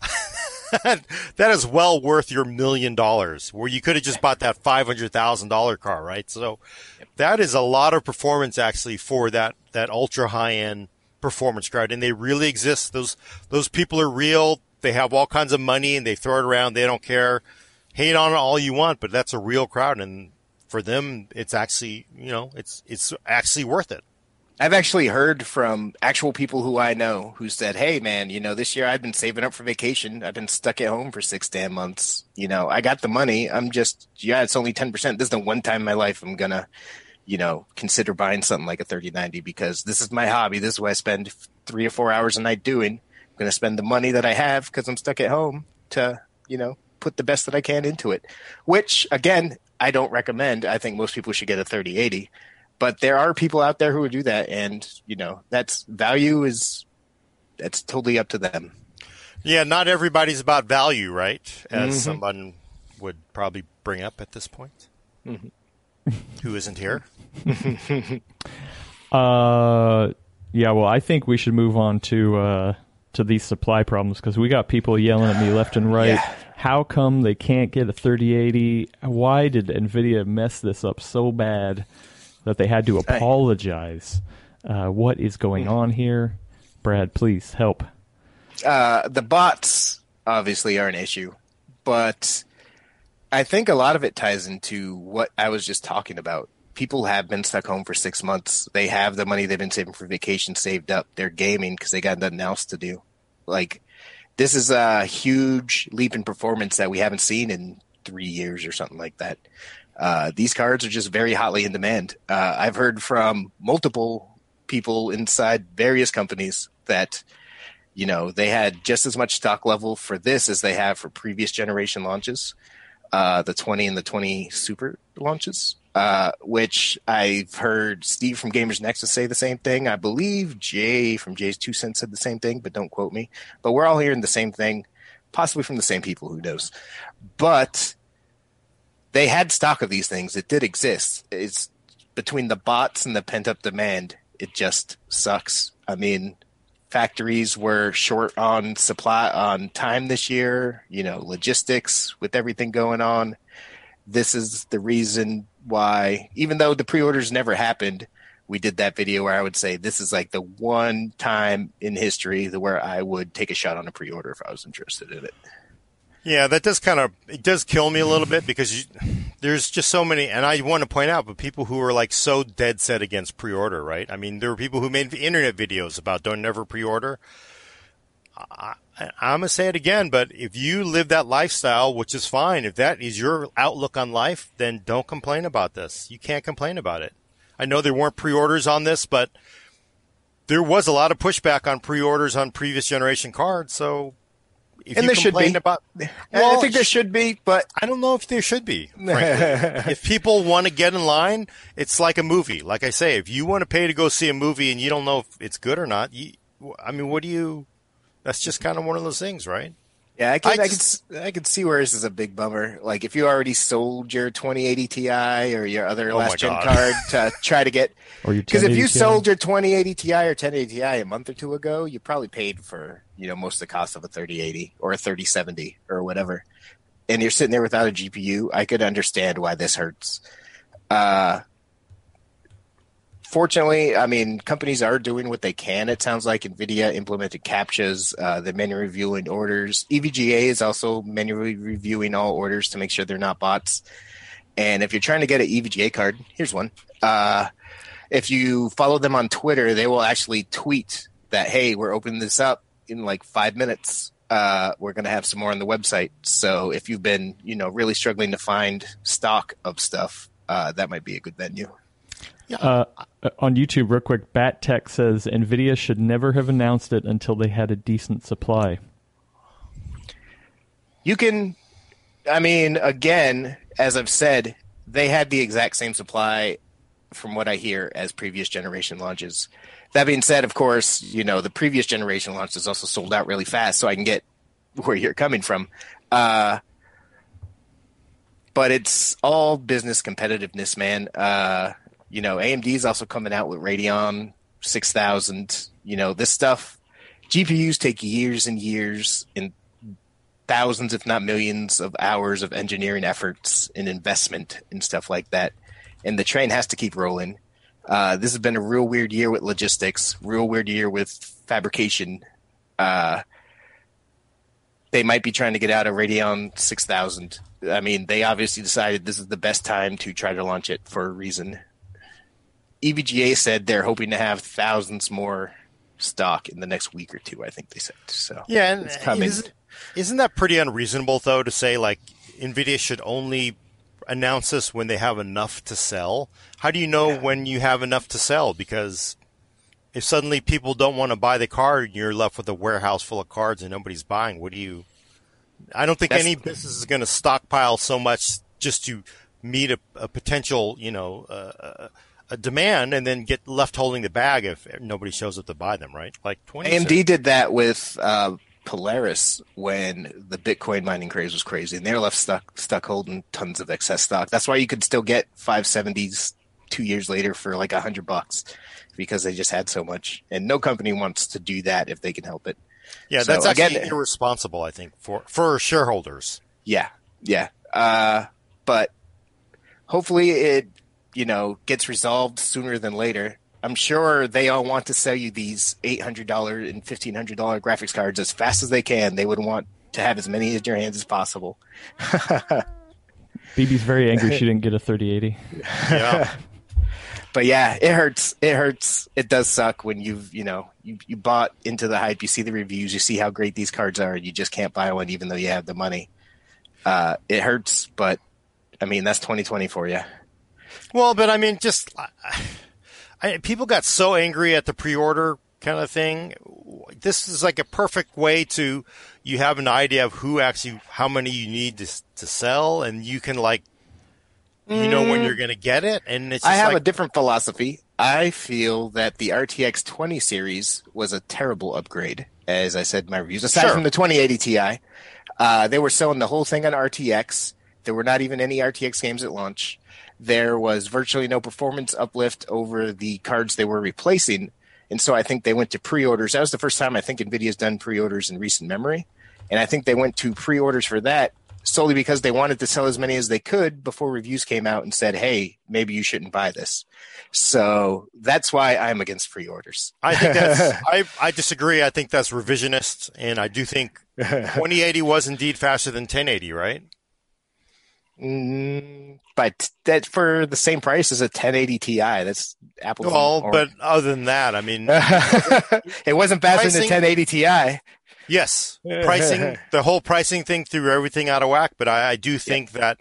(laughs) that is well worth your million dollars where you could have just bought that $500,000 car, right? So that is a lot of performance actually for that, that ultra high end performance card. And they really exist. Those, those people are real they have all kinds of money and they throw it around. They don't care. Hate on it all you want, but that's a real crowd, and for them, it's actually you know it's it's actually worth it. I've actually heard from actual people who I know who said, "Hey, man, you know, this year I've been saving up for vacation. I've been stuck at home for six damn months. You know, I got the money. I'm just, yeah, it's only ten percent. This is the one time in my life I'm gonna, you know, consider buying something like a 3090 because this is my hobby. This is what I spend three or four hours a night doing going to spend the money that I have because I'm stuck at home to, you know, put the best that I can into it. Which, again, I don't recommend. I think most people should get a 3080. But there are people out there who would do that, and you know, that's value is that's totally up to them. Yeah, not everybody's about value, right? As mm-hmm. someone would probably bring up at this point, mm-hmm. (laughs) who isn't here. (laughs) uh, yeah. Well, I think we should move on to uh, to these supply problems because we got people yelling at me left and right. Yeah. How come they can't get a 3080? Why did Nvidia mess this up so bad that they had to apologize? Uh, what is going hmm. on here? Brad, please help. Uh, the bots obviously are an issue, but I think a lot of it ties into what I was just talking about. people have been stuck home for six months. They have the money they've been saving for vacation saved up. They're gaming because they got nothing else to do. Like this is a huge leap in performance that we haven't seen in three years or something like that. Uh, these cards are just very hotly in demand. Uh, I've heard from multiple people inside various companies that you know they had just as much stock level for this as they have for previous generation launches, uh, the 20 and the 20 Super launches. Uh, which I've heard Steve from Gamers Nexus say the same thing. I believe Jay from JayzTwoCents said the same thing, but don't quote me. But we're all hearing the same thing, possibly from the same people. Who knows? But they had stock of these things. It did exist. It's between the bots and the pent up demand. It just sucks. I mean, factories were short on supply on time this year. You know, logistics with everything going on. This is the reason why, even though the pre-orders never happened, we did that video where I would say this is like the one time in history where I would take a shot on a pre-order if I was interested in it. Yeah, that does kind of it does kill me a little bit because you, there's just so many, and I want to point out, but people who are like so dead set against pre-order, right? I mean, there were people who made internet videos about don't never pre-order. I'm gonna say it again, but if you live that lifestyle, which is fine, if that is your outlook on life, then don't complain about this. You can't complain about it. I know there weren't pre-orders on this, but there was a lot of pushback on pre-orders on previous generation cards. So, if and there should be about, well, I think there should be, but I don't know if there should be. (laughs) if people want to get in line, it's like a movie. Like I say, if you want to pay to go see a movie and you don't know if it's good or not, you, I mean, what do you? That's just kind of one of those things, right? Yeah, I can, I, I can, I can see where this is a big bummer. Like if you already sold your 2080 Ti or your other oh last gen card to (laughs) try to get, because if you Ti? sold your 2080 Ti or 1080 Ti a month or two ago, you probably paid for you know most of the cost of a 3080 or a 3070 or whatever, and you're sitting there without a GPU. I could understand why this hurts. Uh, fortunately, I mean, companies are doing what they can. It sounds like NVIDIA implemented CAPTCHAs, uh, the manually reviewing orders. EVGA is also manually reviewing all orders to make sure they're not bots. And if you're trying to get an EVGA card, here's one. Uh, if you follow them on Twitter, they will actually tweet that, hey, we're opening this up in like five minutes. Uh, we're going to have some more on the website. So if you've been, you know, really struggling to find stock of stuff, uh, that might be a good venue. Yeah. Uh, on YouTube, real quick, Bat Tech says Nvidia should never have announced it until they had a decent supply. You can, I mean, again, as I've said, they had the exact same supply, from what I hear, as previous generation launches. That being said, of course, you know the previous generation launches also sold out really fast, so I can get where you're coming from. Uh, but it's all business competitiveness, man. Uh, you know, AMD is also coming out with Radeon 6000. You know, this stuff, GPUs take years and years and thousands, if not millions, of hours of engineering efforts and investment and stuff like that. And the train has to keep rolling. Uh, this has been a real weird year with logistics, real weird year with fabrication. Uh, they might be trying to get out of Radeon 6000. I mean, they obviously decided this is the best time to try to launch it for a reason. EVGA said they're hoping to have thousands more stock in the next week or two. I think they said so. Yeah, and it's coming. Isn't, isn't that pretty unreasonable though to say like Nvidia should only announce this when they have enough to sell? How do you know yeah. when you have enough to sell? Because if suddenly people don't want to buy the card, and you're left with a warehouse full of cards and nobody's buying. What do you? I don't think That's, any business is going to stockpile so much just to meet a, a potential, you know, uh, uh a demand and then get left holding the bag if nobody shows up to buy them, right? Like 20 AMD did that with uh, Polaris when the Bitcoin mining craze was crazy, and they're left stuck stuck holding tons of excess stock. That's why you could still get 570s two years later for like a hundred bucks because they just had so much, and no company wants to do that if they can help it. Yeah, so, that's actually again, irresponsible, I think, for for shareholders. Yeah, yeah, uh, but hopefully it you know, gets resolved sooner than later. I'm sure they all want to sell you these $800 and $1,500 graphics cards as fast as they can. They would want to have as many in your hands as possible. (laughs) BB's very angry she didn't get a 3080. Yeah. (laughs) but yeah, it hurts. It hurts. It does suck when you've you know you you bought into the hype. You see the reviews. You see how great these cards are, and you just can't buy one even though you have the money. Uh, it hurts, but I mean that's 2020 for you. Well, but I mean, just I, people got so angry at the pre-order kind of thing. This is like a perfect way to you have an idea of who actually how many you need to to sell, and you can like you know when you're going to get it. And it's I have like, a different philosophy. I feel that the RTX 20 series was a terrible upgrade, as I said in my reviews. Aside Sure. from the 2080 Ti, uh, they were selling the whole thing on RTX. There were not even any RTX games at launch. There was virtually no performance uplift over the cards they were replacing. And so I think they went to pre-orders. That was the first time I think Nvidia's done pre-orders in recent memory. And I think they went to pre-orders for that solely because they wanted to sell as many as they could before reviews came out and said, "Hey, maybe you shouldn't buy this." So that's why I'm against pre-orders. I think that's (laughs) I I disagree. I think that's revisionist, and I do think (laughs) 2080 was indeed faster than 1080. Right? Mm, but that for the same price as a 1080 Ti. That's Apple. Well, but other than that, I mean, (laughs) it wasn't faster than Pricing- 1080 Ti. Yes, pricing (laughs) the whole pricing thing threw everything out of whack. But I, I do think that,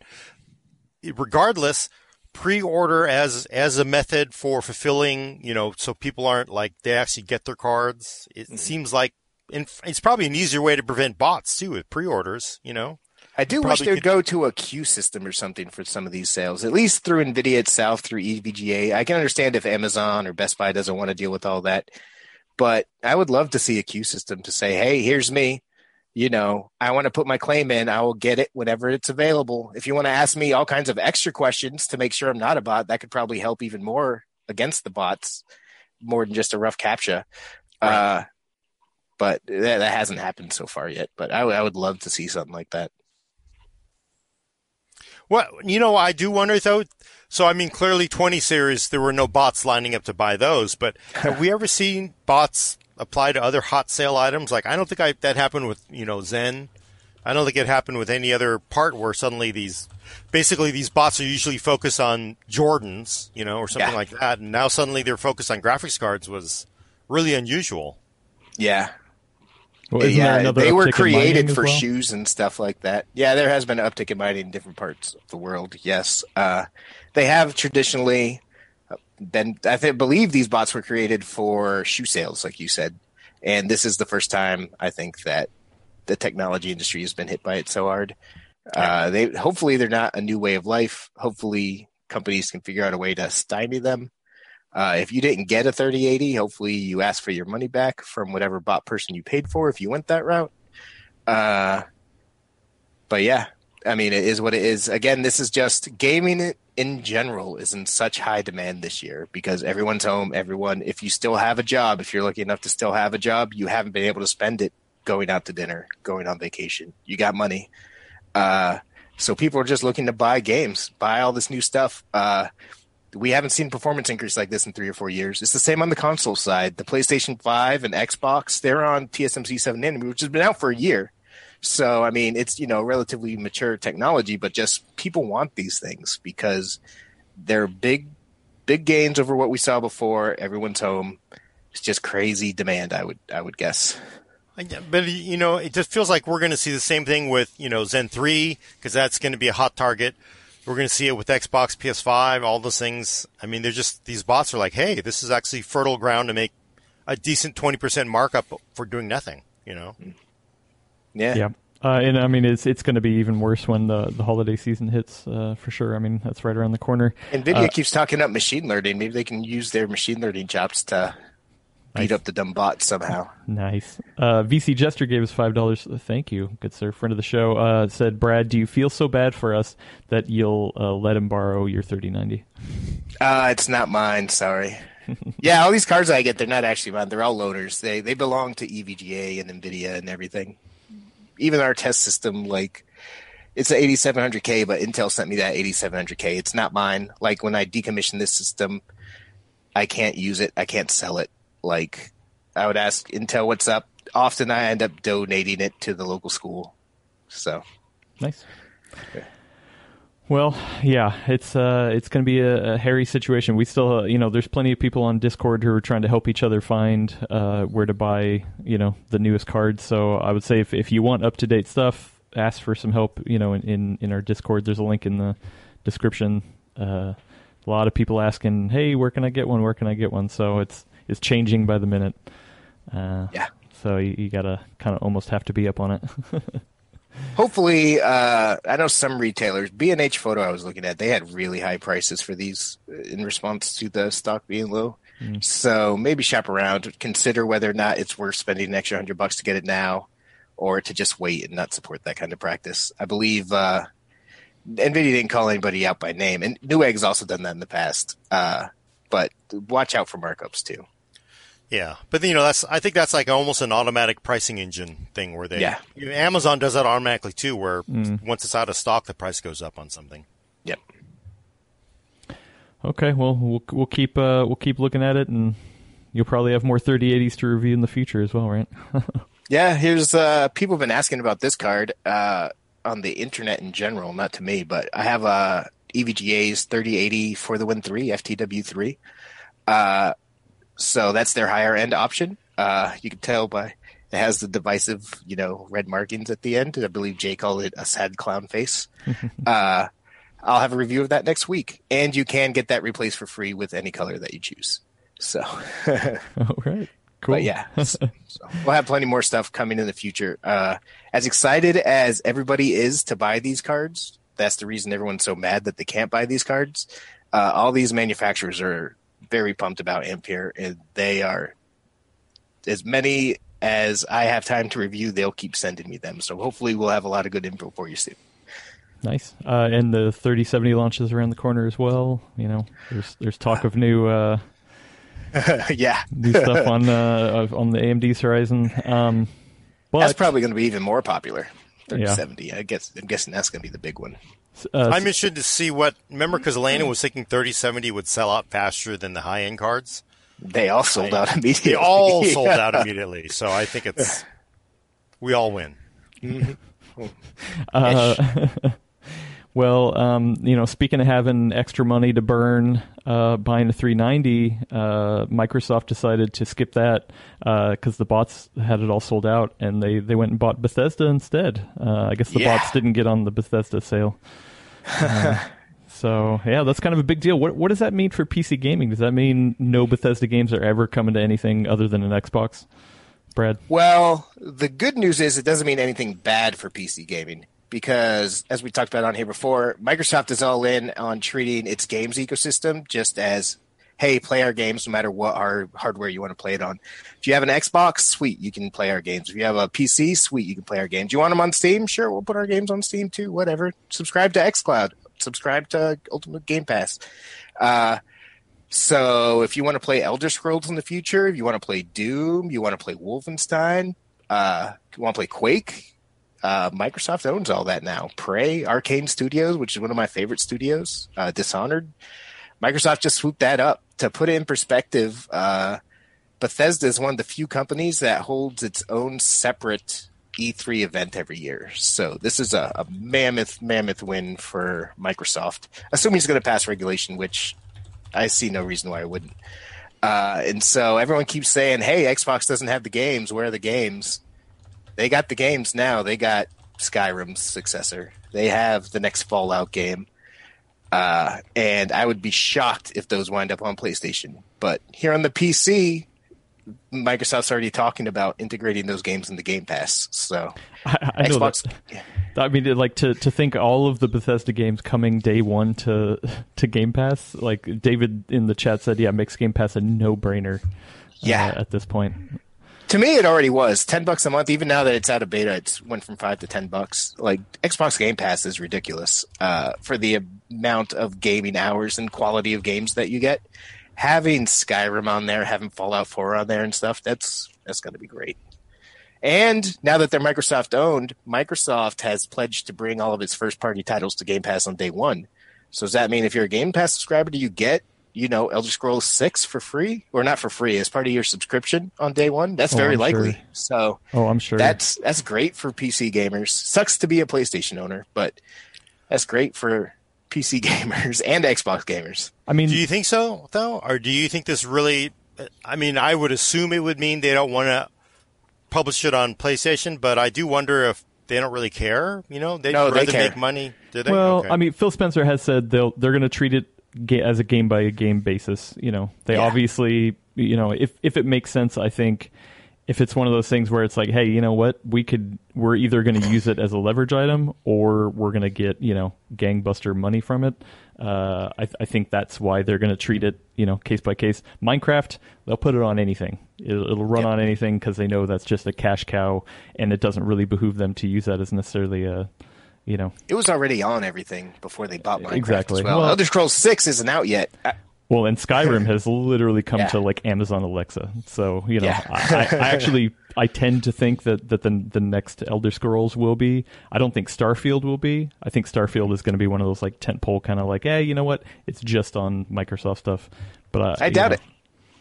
regardless, pre-order as as a method for fulfilling, you know, so people aren't like they actually get their cards. It seems like in, it's probably an easier way to prevent bots too with pre-orders. You know, I do wish they'd could- go to a queue system or something for some of these sales, at least through NVIDIA itself, through EVGA. I can understand if Amazon or Best Buy doesn't want to deal with all that, but I would love to see a queue system to say, hey, here's me. You know, I want to put my claim in. I will get it whenever it's available. If you want to ask me all kinds of extra questions to make sure I'm not a bot, that could probably help even more against the bots, more than just a rough captcha. Uh, but that, that hasn't happened so far yet. But I, I would love to see something like that. Well, you know, I do wonder though. So, I mean, clearly 20 series, there were no bots lining up to buy those, but (laughs) have we ever seen bots apply to other hot sale items? Like, I don't think I, that happened with, you know, Zen. I don't think it happened with any other part where suddenly these, basically these bots are usually focused on Jordans, you know, or something Yeah. like that. And now suddenly they're focused on graphics cards was really unusual. Yeah, Well, yeah, they were uptick in mining created for well? shoes and stuff like that. Yeah, there has been an uptick in mining in different parts of the world. Yes, uh, they have traditionally been. I think, believe these bots were created for shoe sales, like you said, and this is the first time I think that the technology industry has been hit by it so hard. Uh, they hopefully they're not a new way of life. Hopefully, companies can figure out a way to stymie them. Uh, if you didn't get a 3080, hopefully you ask for your money back from whatever bot person you paid for if you went that route. Uh, but yeah, I mean, it is what it is. Again, this is just gaming in general is in such high demand this year because everyone's home. Everyone, if you still have a job, if you're lucky enough to still have a job, you haven't been able to spend it going out to dinner, going on vacation. You got money. Uh, so people are just looking to buy games, buy all this new stuff. Uh, we haven't seen performance increase like this in three or four years. It's the same on the console side. The PlayStation 5 and Xbox, they're on TSMC 7 nanometer, which has been out for a year. So, I mean, it's, you know, relatively mature technology, but just people want these things because they're big, big gains over what we saw before. Everyone's home. It's just crazy demand, I would, I would guess. But you know, it just feels like we're going to see the same thing with you know Zen three because that's going to be a hot target. We're going to see it with Xbox, PS5, all those things. I mean, they're just these bots are like, hey, this is actually fertile ground to make a decent twenty percent markup for doing nothing. You know, Yeah. Yeah. Uh, and I mean, it's it's going to be even worse when the, the holiday season hits, uh, for sure. I mean, that's right around the corner. NVIDIA Uh, keeps talking up machine learning. Maybe they can use their machine learning chops to beat up the dumb bots somehow. Nice. Uh, VC Jester gave us five dollars. Thank you, good sir, friend of the show. Uh, said, Brad, do you feel so bad for us that you'll uh, let him borrow your thirty ninety? Uh, it's not mine. Sorry. (laughs) yeah, all these cards I get, they're not actually mine. They're all loaners. They they belong to EVGA and Nvidia and everything. Even our test system, like it's an 8700K, but Intel sent me that 8700K. It's not mine. Like when I decommission this system, I can't use it. I can't sell it. Like I would ask Intel what's up. Often I end up donating it to the local school. So Nice. Well, yeah, it's uh, it's going to be a, a, hairy situation. We still, uh, you know, there's plenty of people on Discord who are trying to help each other find uh, where to buy, you know, the newest cards. So I would say if if you want up to date stuff, ask for some help. You know, in, in, in our Discord, there's a link in the description. Uh, a lot of people asking, "Hey, where can I get one? Where can I get one?" So it's it's changing by the minute. Uh, yeah. So you, you gotta kind of almost have to be up on it. (laughs) Hopefully, uh, I know some retailers. B and H Photo I was looking at, they had really high prices for these in response to the stock being low. Mm. So maybe shop around, consider whether or not it's worth spending an extra hundred bucks to get it now, or to just wait and not support that kind of practice. I believe uh, Nvidia didn't call anybody out by name, and Newegg's also done that in the past. Uh, but watch out for markups too. Yeah, but you know that's I think that's like almost an automatic pricing engine thing where they yeah. Amazon does that automatically too, where mm. once it's out of stock, the price goes up on something. Yep. Okay, well we'll we'll keep uh, we'll keep looking at it, and you'll probably have more 3080s to review in the future as well, right? (laughs) yeah, here's uh, people have been asking about this card uh, on the internet in general, not to me, but I have a EVGA's 3080 for the Win 3 FTW3. Uh, so that's their higher end option. Uh, you can tell by it has the divisive, you know, red markings at the end. I believe Jay called it a sad clown face. (laughs) uh, I'll have a review of that next week, and you can get that replaced for free with any color that you choose. So, (laughs) all right, cool. But yeah, (laughs) so we'll have plenty more stuff coming in the future. Uh, as excited as everybody is to buy these cards, that's the reason everyone's so mad that they can't buy these cards. Uh, all these manufacturers are very pumped about Ampere, and they are as many as I have time to review. They'll keep sending me them, so hopefully we'll have a lot of good info for you soon. Nice, uh, and the 3070 launches around the corner as well. You know, there's there's talk of new. Uh, (laughs) yeah, (laughs) new stuff on uh, on the AMD's horizon. Um, but, that's probably going to be even more popular. 3070. Yeah. I guess I'm guessing that's going to be the big one. Uh, I'm interested to see what. Remember, because Elena was thinking 3070 would sell out faster than the high end cards. They all sold out immediately. They all (laughs) sold out immediately. So I think it's we all win. Mm-hmm. Uh, (laughs) well, um, you know, speaking of having extra money to burn, uh, buying a 390, uh, Microsoft decided to skip that because uh, the bots had it all sold out, and they, they went and bought Bethesda instead. Uh, I guess the yeah. bots didn't get on the Bethesda sale. Uh, (laughs) so yeah, that's kind of a big deal. What what does that mean for PC gaming? Does that mean no Bethesda games are ever coming to anything other than an Xbox? Brad. Well, the good news is it doesn't mean anything bad for PC gaming because as we talked about on here before, Microsoft is all in on treating its games ecosystem just as hey, play our games no matter what our hardware you want to play it on. If you have an Xbox, sweet, you can play our games. If you have a PC, sweet, you can play our games. Do you want them on Steam? Sure, we'll put our games on Steam too. Whatever. Subscribe to XCloud. Subscribe to Ultimate Game Pass. Uh, so if you want to play Elder Scrolls in the future, if you want to play Doom, you want to play Wolfenstein, uh, you want to play Quake, uh, Microsoft owns all that now. Prey, Arkane Studios, which is one of my favorite studios, uh, Dishonored. Microsoft just swooped that up to put it in perspective, uh, Bethesda is one of the few companies that holds its own separate E3 event every year. So this is a, a mammoth, mammoth win for Microsoft, assuming it's going to pass regulation, which I see no reason why it wouldn't. Uh, and so everyone keeps saying, "Hey, Xbox doesn't have the games. Where are the games?" They got the games now. They got Skyrim's successor. They have the next Fallout game. Uh, and I would be shocked if those wind up on PlayStation. But here on the PC, Microsoft's already talking about integrating those games in the Game Pass. So (laughs) I, I Xbox. I mean, like to to think all of the Bethesda games coming day one to to Game Pass. Like David in the chat said, yeah, makes Game Pass a no brainer. Uh, yeah, uh, at this point. To me, it already was ten bucks a month. Even now that it's out of beta, it's went from five to ten bucks. Like Xbox Game Pass is ridiculous uh, for the amount of gaming hours and quality of games that you get. Having Skyrim on there, having Fallout Four on there and stuff, that's that's going to be great. And now that they're Microsoft owned, Microsoft has pledged to bring all of its first party titles to Game Pass on day one. So does that mean if you're a Game Pass subscriber, do you get you know Elder Scrolls Six for free, or not for free, as part of your subscription on day one. That's oh, very I'm likely. Sure. So, oh, I'm sure that's that's great for PC gamers. Sucks to be a PlayStation owner, but that's great for PC (laughs) gamers and Xbox gamers. I mean, Do you think so, though? Or do you think this really. I mean, I would assume it would mean they don't want to publish it on PlayStation, but I do wonder if they don't really care. You know, they'd No, they rather care. make money. Do they? well, Okay. I mean, Phil Spencer has said they'll they're going to treat it ga- as a game by game basis. You know, they Yeah. obviously, you know, if if it makes sense, I think if it's one of those things where it's like, hey, you know what, we could, we're either going to use it as a leverage item or we're going to get, you know, gangbuster money from it. Uh, I, I think that's why they're going to treat it, you know, case by case. Minecraft, they'll put it on anything. It'll, it'll run Yep. on anything because they know that's just a cash cow, and it doesn't really behoove them to use that as necessarily a, you know, It was already on everything before they bought Minecraft Exactly. well. Well- Elder Scrolls Six isn't out yet. I- Well, and Skyrim (laughs) has literally come Yeah. to like Amazon Alexa. So you know, Yeah. I, I (laughs) actually I tend to think that that the the next Elder Scrolls will be. I don't think Starfield will be. I think Starfield is going to be one of those like tentpole kind of like, hey, you know what? It's just on Microsoft stuff. But uh, I doubt know, it.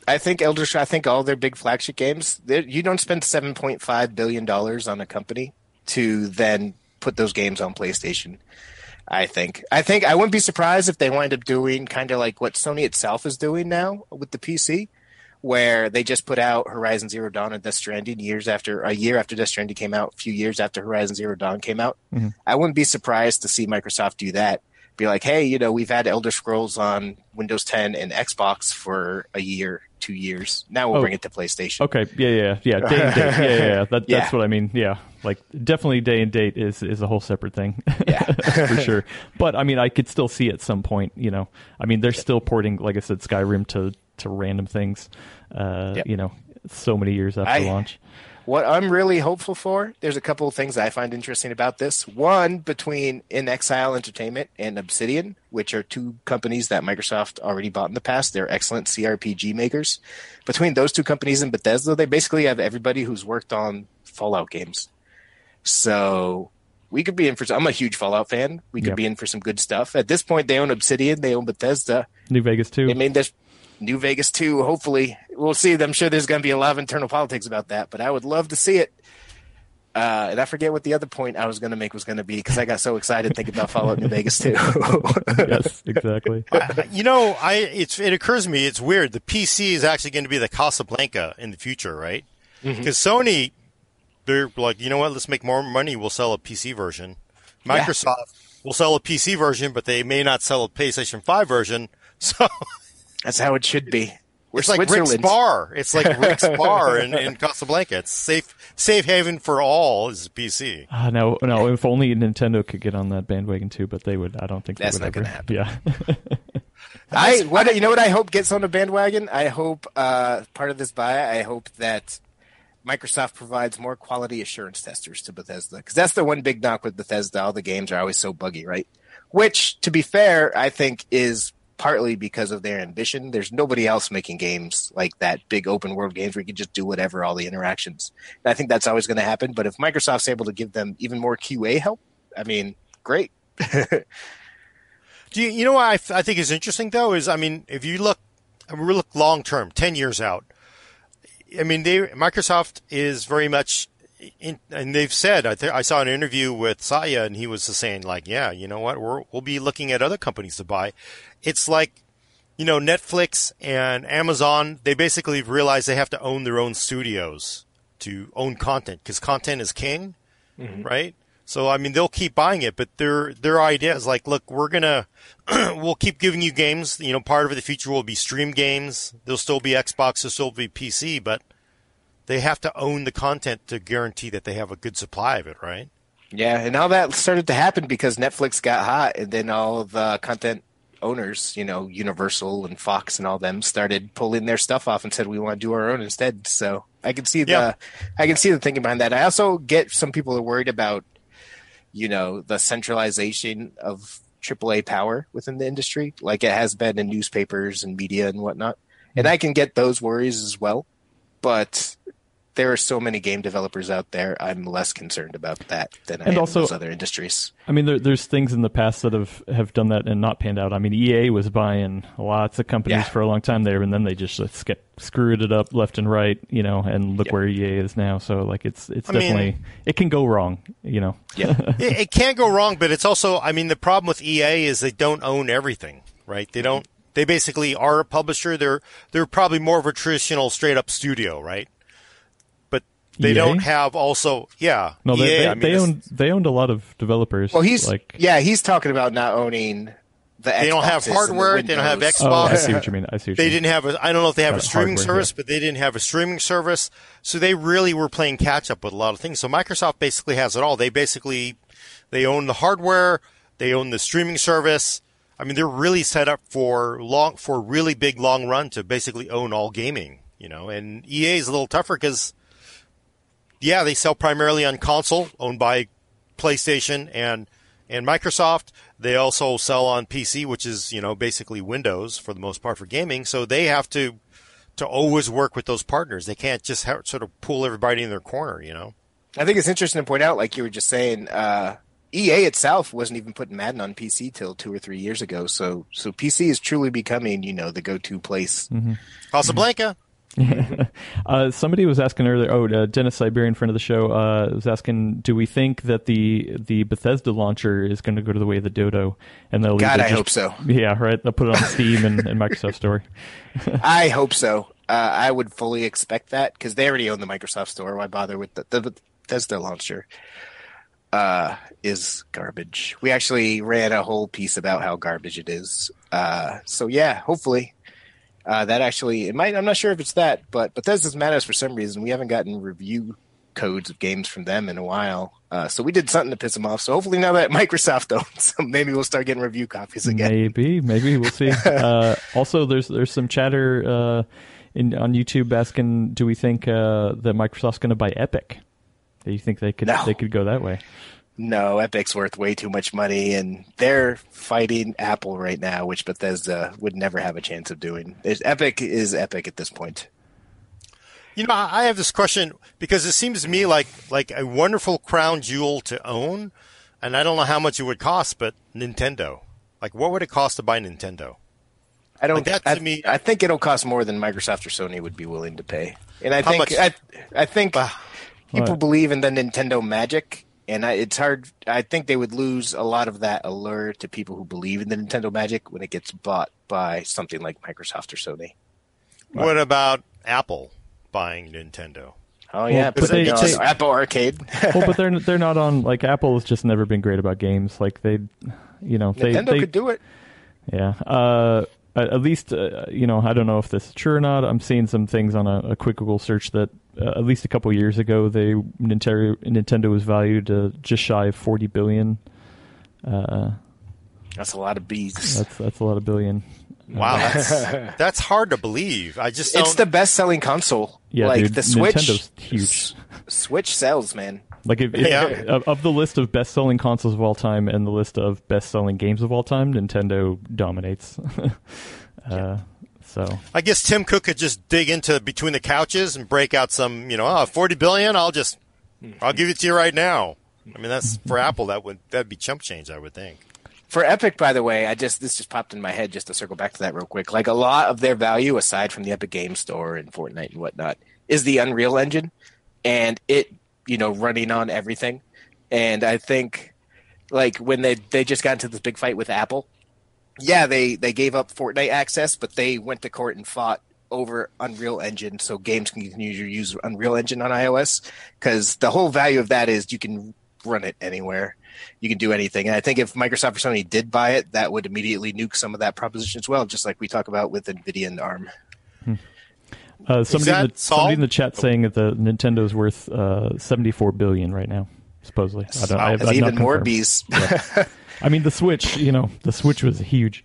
I think Elder. I think all their big flagship games. You don't spend seven point five billion dollars on a company to then put those games on PlayStation. I think. I think I wouldn't be surprised if they wind up doing kind of like what Sony itself is doing now with the PC, where they just put out Horizon Zero Dawn and Death Stranding years after a year after Death Stranding came out, a few years after Horizon Zero Dawn came out. Mhm. I wouldn't be surprised to see Microsoft do that. Be like, hey, you know, we've had Elder Scrolls on Windows 10 and Xbox for a year, two years. Now we'll Oh. bring it to PlayStation. Okay, yeah, yeah, yeah, day (laughs) yeah, yeah, yeah. That, Yeah. That's what I mean. Yeah, like definitely day and date is is a whole separate thing. Yeah. (laughs) for sure. But I mean, I could still see at some point. You know, I mean, they're still porting, like I said, Skyrim to to random things. Uh, Yep. You know, so many years after I- launch. What I'm really hopeful for, there's a couple of things I find interesting about this. One, between inXile Entertainment and Obsidian, which are two companies that Microsoft already bought in the past. They're excellent CRPG makers. Between those two companies and Bethesda, they basically have everybody who's worked on Fallout games. So we could be in for. I'm a huge Fallout fan. We could Yeah. be in for some good stuff. At this point, they own Obsidian, they own Bethesda. New Vegas too. I mean, there's New Vegas too. Hopefully, we'll see. I'm sure there's going to be a lot of internal politics about that, but I would love to see it. Uh, and I forget what the other point I was going to make was going to be because I got so excited thinking about Fallout New Vegas too. (laughs) yes, exactly. (laughs) you know, I it's it occurs to me it's weird. The PC is actually going to be the Casablanca in the future, right? Mm-hmm. Because Sony, they're like, you know what? Let's make more money. We'll sell a PC version. Microsoft will sell a PC version, but they may not sell a PlayStation Five version. (laughs) So That's how it should be. We're it's like Rick's Switzerland. Bar. It's like (laughs) Rick's Bar in, in Casablanca. It's safe safe haven for all is PC. Ah, no, no. If only Nintendo could get on that bandwagon too, but they would. I don't think That's they would not ever. gonna happen. Yeah. I what you know what I hope gets on the bandwagon. I hope uh, part of this buy. I hope that Microsoft provides more quality assurance testers to Bethesda because that's the one big knock with Bethesda. All the games are always so buggy, right? Which, to be fair, I think is partly because of their ambition. There's nobody else making games like that, big open world games where you can just do whatever, all the interactions. And I think that's always going to happen. But if Microsoft's able to give them even more QA help, I mean, great. (laughs) Do you, you know what I, think is interesting though is I mean if you look I mean, we look long term, ten years out. I mean, they Microsoft is very much, in, and they've said. I, th- I saw an interview with Satya, and he was saying like, yeah, you know what, we're, we'll be looking at other companies to buy. It's like, you know, Netflix and Amazon. They basically realize they have to own their own studios to own content because content is king, mm-hmm. right? So I mean, they'll keep buying it, but their their idea is like, look, we're gonna (clears throat) we'll keep giving you games. You know, part of the future will be stream games. There'll still be Xbox, there'll still be PC, but they have to own the content to guarantee that they have a good supply of it, right? Yeah, and all that started to happen because Netflix got hot, and then all the content owners, you know, Universal and Fox and all them, started pulling their stuff off and said we want to do our own instead. So I can see the, Yeah. I can see the thinking behind that. I also get some people are worried about, you know, the centralization of AAA power within the industry, like it has been in newspapers and media and whatnot. And hmm. I can get those worries as well, but there are so many game developers out there. I'm less concerned about that than I And am also- those other industries. I mean, there, there's things in the past that have, have done that and not panned out. I mean, EA was buying lots of companies Yeah. for a long time there, and then they just like, sk- screwed it up left and right, you know. And look Yep. where EA is now. So like, it's it's I mean- definitely it can go wrong, you know. Yeah, it, (laughs) it can go wrong, but it's also, I mean, the problem with EA is they don't own everything, right? They mm-hmm. don't. They basically are a publisher. They're they're probably more of a traditional straight up studio, right? But they EA? don't have also, yeah. No, EA, they they, I mean, they owned they owned a lot of developers. well, he's like yeah, he's talking about not owning the. They don't have Xboxes and the hardware, they don't have Xbox. oh, I see what you mean. I see. What They you mean. didn't have a. I don't know if they have Got a streaming hardware, service, yeah. but they didn't have a streaming service, so they really were playing catch up with a lot of things. So Microsoft basically has it all. They basically they own the hardware, they own the streaming service. I mean, they're really set up for long for really big long run to basically own all gaming. You know, and EA is a little tougher because yeah, they sell primarily on console, owned by PlayStation and and Microsoft. They also sell on PC, which is you know basically Windows for the most part for gaming. So they have to to always work with those partners. They can't just ha- sort of pull everybody in their corner. You know. I think it's interesting to point out, like you were just saying, uh, EA itself wasn't even putting Madden on PC till two or three years ago. So, so PC is truly becoming, you know, the go-to place. Casablanca. (laughs) Uh, somebody was asking earlier. Oh, uh, Dennis Siberian, friend of the show, uh, was asking, do we think that the the Bethesda launcher is going to go to the way of the Dodo? And they'll God, I just- hope so. Yeah, right. They'll put it on Steam and, and Microsoft Store. (laughs) I hope so. Uh, I would fully expect that because they already own the Microsoft Store. Why bother with the, the Bethesda launcher? Uh, is garbage. We actually ran a whole piece about how garbage it is. Uh, so yeah, hopefully. Uh, that actually, it might. I'm not sure if it's that, but Bethesda's mad at us for some reason. We haven't gotten review codes of games from them in a while. Uh, so we did something to piss them off. So hopefully now that (laughs) Microsoft owns (laughs) them, maybe we'll start getting review copies again. Maybe, maybe we'll see. (laughs) uh, also, there's there's some chatter uh, in on YouTube asking, do we think uh, that Microsoft's going to buy Epic? Do you think they could No. they could go that way? No, Epic's worth way too much money, and they're fighting Apple right now, which Bethesda would never have a chance of doing. There's, Epic is Epic at this point. You know, I have this question because it seems to me like like a wonderful crown jewel to own, and I don't know how much it would cost, but Nintendo. Like, what would it cost to buy Nintendo? I don't. Like that to I, me- I think it'll cost more than Microsoft or Sony would be willing to pay, and I think much? I, I think people believe in the Nintendo magic, and I, it's hard. I think they would lose a lot of that allure to people who believe in the Nintendo magic when it gets bought by something like Microsoft or Sony. What about Apple buying Nintendo? Oh yeah, but put they- they- Apple Arcade. well, but they're (laughs) they're not on like Apple has just never been great about games. Like they, you know, they, Nintendo they could do it. Yeah. Uh, at at least, uh, you know, I don't know if this is true or not. I'm seeing some things on a, a quick Google search that uh, at least a couple years ago, they Nintendo Nintendo was valued uh, just shy of 40 billion. Uh, That's a lot of bees. that's that's a lot of billion. Wow, that's (laughs) that's hard to believe. I just don't. It's the best-selling console. Yeah, like dude, the Switch. Nintendo's huge. S- Switch sells, man. Like if, if, Yeah. of, of the list of best-selling consoles of all time and the list of best-selling games of all time, Nintendo dominates. (laughs) uh, so I guess Tim Cook could just dig into between the couches and break out some, you know, oh, 40 billion. I'll just, I'll give it to you right now. I mean, that's for Apple. That would that'd be chump change, I would think. For Epic, by the way, I just this just popped in my head just to circle back to that real quick. Like a lot of their value, aside from the Epic Game Store and Fortnite and whatnot, is the Unreal Engine, and it you know running on everything. And I think like when they they just got into this big fight with Apple, yeah, they they gave up Fortnite access, but they went to court and fought over Unreal Engine so games can continue to use Unreal Engine on iOS because the whole value of that is you can run it anywhere. You can do anything. And I think if Microsoft or Sony did buy it, that would immediately nuke some of that proposition as well, just like we talk about with Nvidia and ARM. Uh, somebody, in the, somebody in the chat saying that the Nintendo's worth uh, 74 billion right now, supposedly. I don't. I have, I've not even more confirmed. bees. (laughs) I mean, the Switch. You know, the Switch was huge.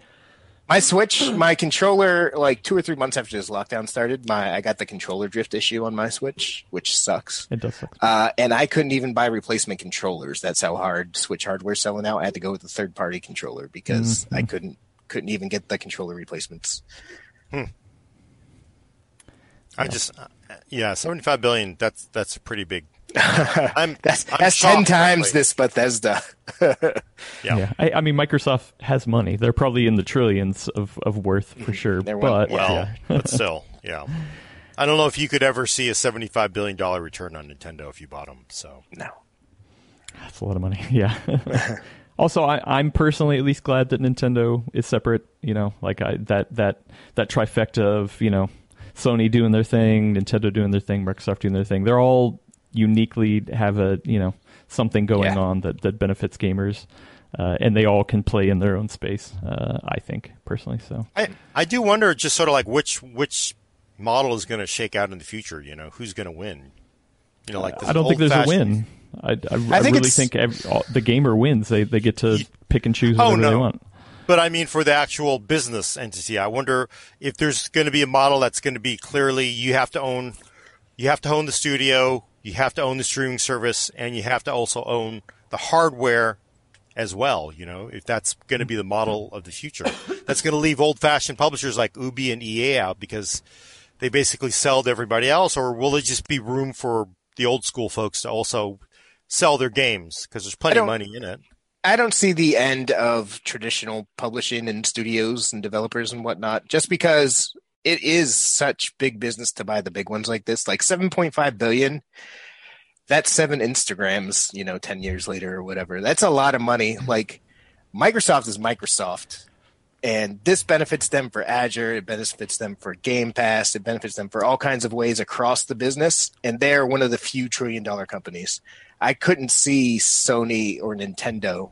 My Switch, my controller, like two or three months after this lockdown started, my I got the controller drift issue on my Switch, which sucks. It does suck. Uh, and I couldn't even buy replacement controllers. That's how hard Switch hardware selling out. I had to go with a third party controller because Mm-hmm. I couldn't couldn't even get the controller replacements. Hmm. I just, uh, yeah, seventy-five billion. That's that's a pretty big. (laughs) I'm That's I'm that's ten times frankly. this Bethesda. (laughs) Yeah. Yeah, I, I mean, Microsoft has money. They're probably in the trillions of, of worth for sure. They're but Well, yeah. but (laughs) still, yeah. I don't know if you could ever see a seventy-five billion dollar return on Nintendo if you bought them. So No. That's a lot of money. Yeah. also, I, I'm personally at least glad that Nintendo is separate. You know, like I, that that that trifecta of you know Sony doing their thing, Nintendo doing their thing, Microsoft doing their thing. They're all uniquely have a you know something going Yeah. on that that benefits gamers, uh, and they all can play in their own space. Uh, I think personally. So I I do wonder just sort of like which which model is going to shake out in the future. You know, who's going to win? You know, like this I don't think there's a old-fashioned- win. I, I, I, think really think every, all, the gamer wins. They they get to pick and choose Oh, whatever they want. But I mean, for the actual business entity, I wonder if there's going to be a model that's going to be clearly you have to own, you have to own the studio, you have to own the streaming service, and you have to also own the hardware as well. You know, if that's going to be the model of the future, (coughs) that's going to leave old-fashioned publishers like Ubi and EA out because they basically sell to everybody else, or will it just be room for the old school folks to also sell their games because there's plenty of money in it? I don't see the end of traditional publishing and studios and developers and whatnot, just because it is such big business to buy the big ones like this. Like 7.5 billion, that's seven Instagrams, you know, 10 years later or whatever. That's a lot of money. Mm-hmm. Like Microsoft is Microsoft. And this benefits them for Azure. It benefits them for Game Pass. It benefits them for all kinds of ways across the business. And they're one of the few trillion dollar companies. I couldn't see Sony or Nintendo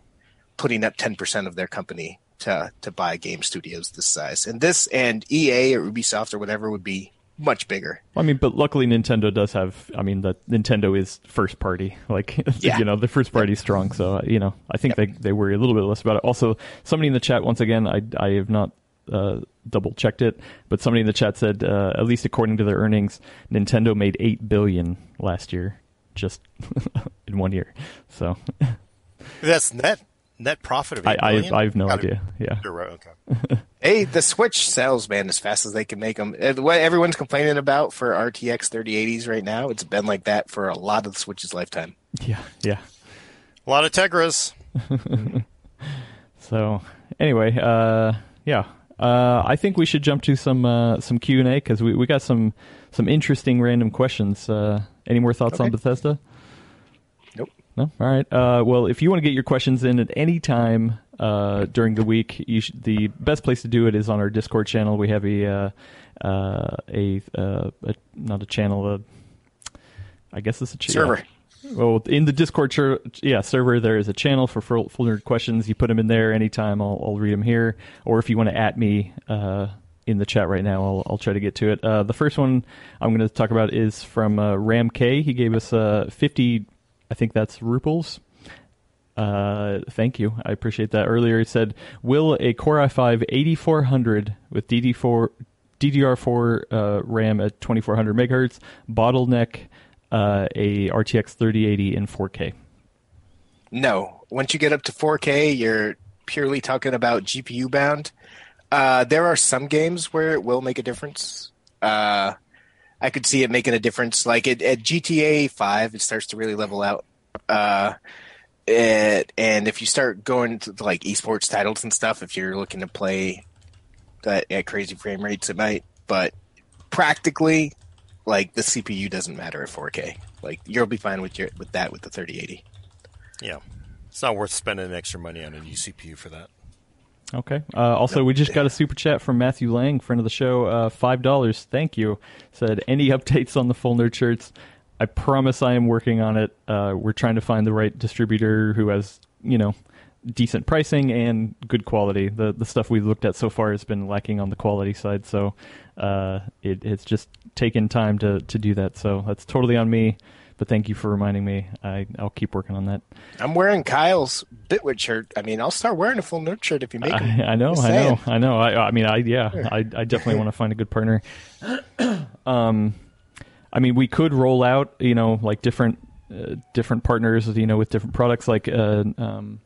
putting up 10% of their company to to buy game studios this size. And this and EA or Ubisoft or whatever would be much bigger. I mean, but luckily Nintendo does have. I mean, the Nintendo is first party. (laughs) Like, Yeah. you know, the first party is strong. So, uh, you know, I think they they worry a little bit less about it. Also, somebody in the chat once again, I I have not uh, double checked it, but somebody in the chat said, uh, at least according to their earnings, Nintendo made eight billion last year, just (laughs) in one year. So, (laughs) That's net net profit of I eight I, billion? I have no Gotta- idea. Yeah. You're. Okay. (laughs) Hey, the Switch sells, man, as fast as they can make them. What everyone's complaining about for RTX 3080s right now, it's been like that for a lot of the Switch's lifetime. Yeah. Yeah. A lot of Tegras. (laughs) So anyway, uh, yeah, uh, I think we should jump to some uh, some Q and A because we, we got some some interesting random questions. Uh, any more thoughts on Bethesda? No. All right. Uh, well, if you want to get your questions in at any time uh, during the week, you sh- the best place to do it is on our Discord channel. We have a uh, uh, a, uh, a not a channel. I guess it's a ch- Server. yeah. Well, in the Discord ser- yeah, server, there is a channel for full, full nerd questions. You put them in there anytime. I'll, I'll read them here. Or if you want to at me uh, in the chat right now, I'll, I'll try to get to it. Uh, the first one I'm going to talk about is from uh, Ram K. He gave us uh, 50, I think that's ruples. Uh, thank you. I appreciate that. Earlier he said, will a Core i5 8400 with DD4, DDR4 uh, RAM at 2400 megahertz bottleneck uh, a RTX 3080 in 4K? No. Once you get up to 4K, you're purely talking about GPU bound. Uh, there are some games where it will make a difference. I could see it making a difference. Like it, at GTA 5, it starts to really level out. Uh, it, and if you start going to like esports titles and stuff, if you're looking to play that at crazy frame rates, it might. But practically, like the CPU doesn't matter at 4K. Like you'll be fine with your with that with the 3080. Yeah. It's not worth spending extra money on a new CPU for that. Okay. Uh, also, we just got a super chat from Matthew Lang, friend of the show. Uh, Five dollars. Thank you. Said any updates on the full nerd shirts? I promise I am working on it. Uh, we're trying to find the right distributor who has you know decent pricing and good quality. The the stuff we've looked at so far has been lacking on the quality side, so uh, it, it's just taken time to to do that. So that's totally on me. But thank you for reminding me. I, I'll keep working on that. I'm wearing Kyle's Bitwit shirt. I mean, I'll start wearing a full nerd shirt if you make them. I, I know, I know, I know. I, I mean, I yeah, I, I definitely want to find a good partner. (clears throat) um, I mean, we could roll out, you know, like different uh, different partners, you know, with different products. Like, uh, um,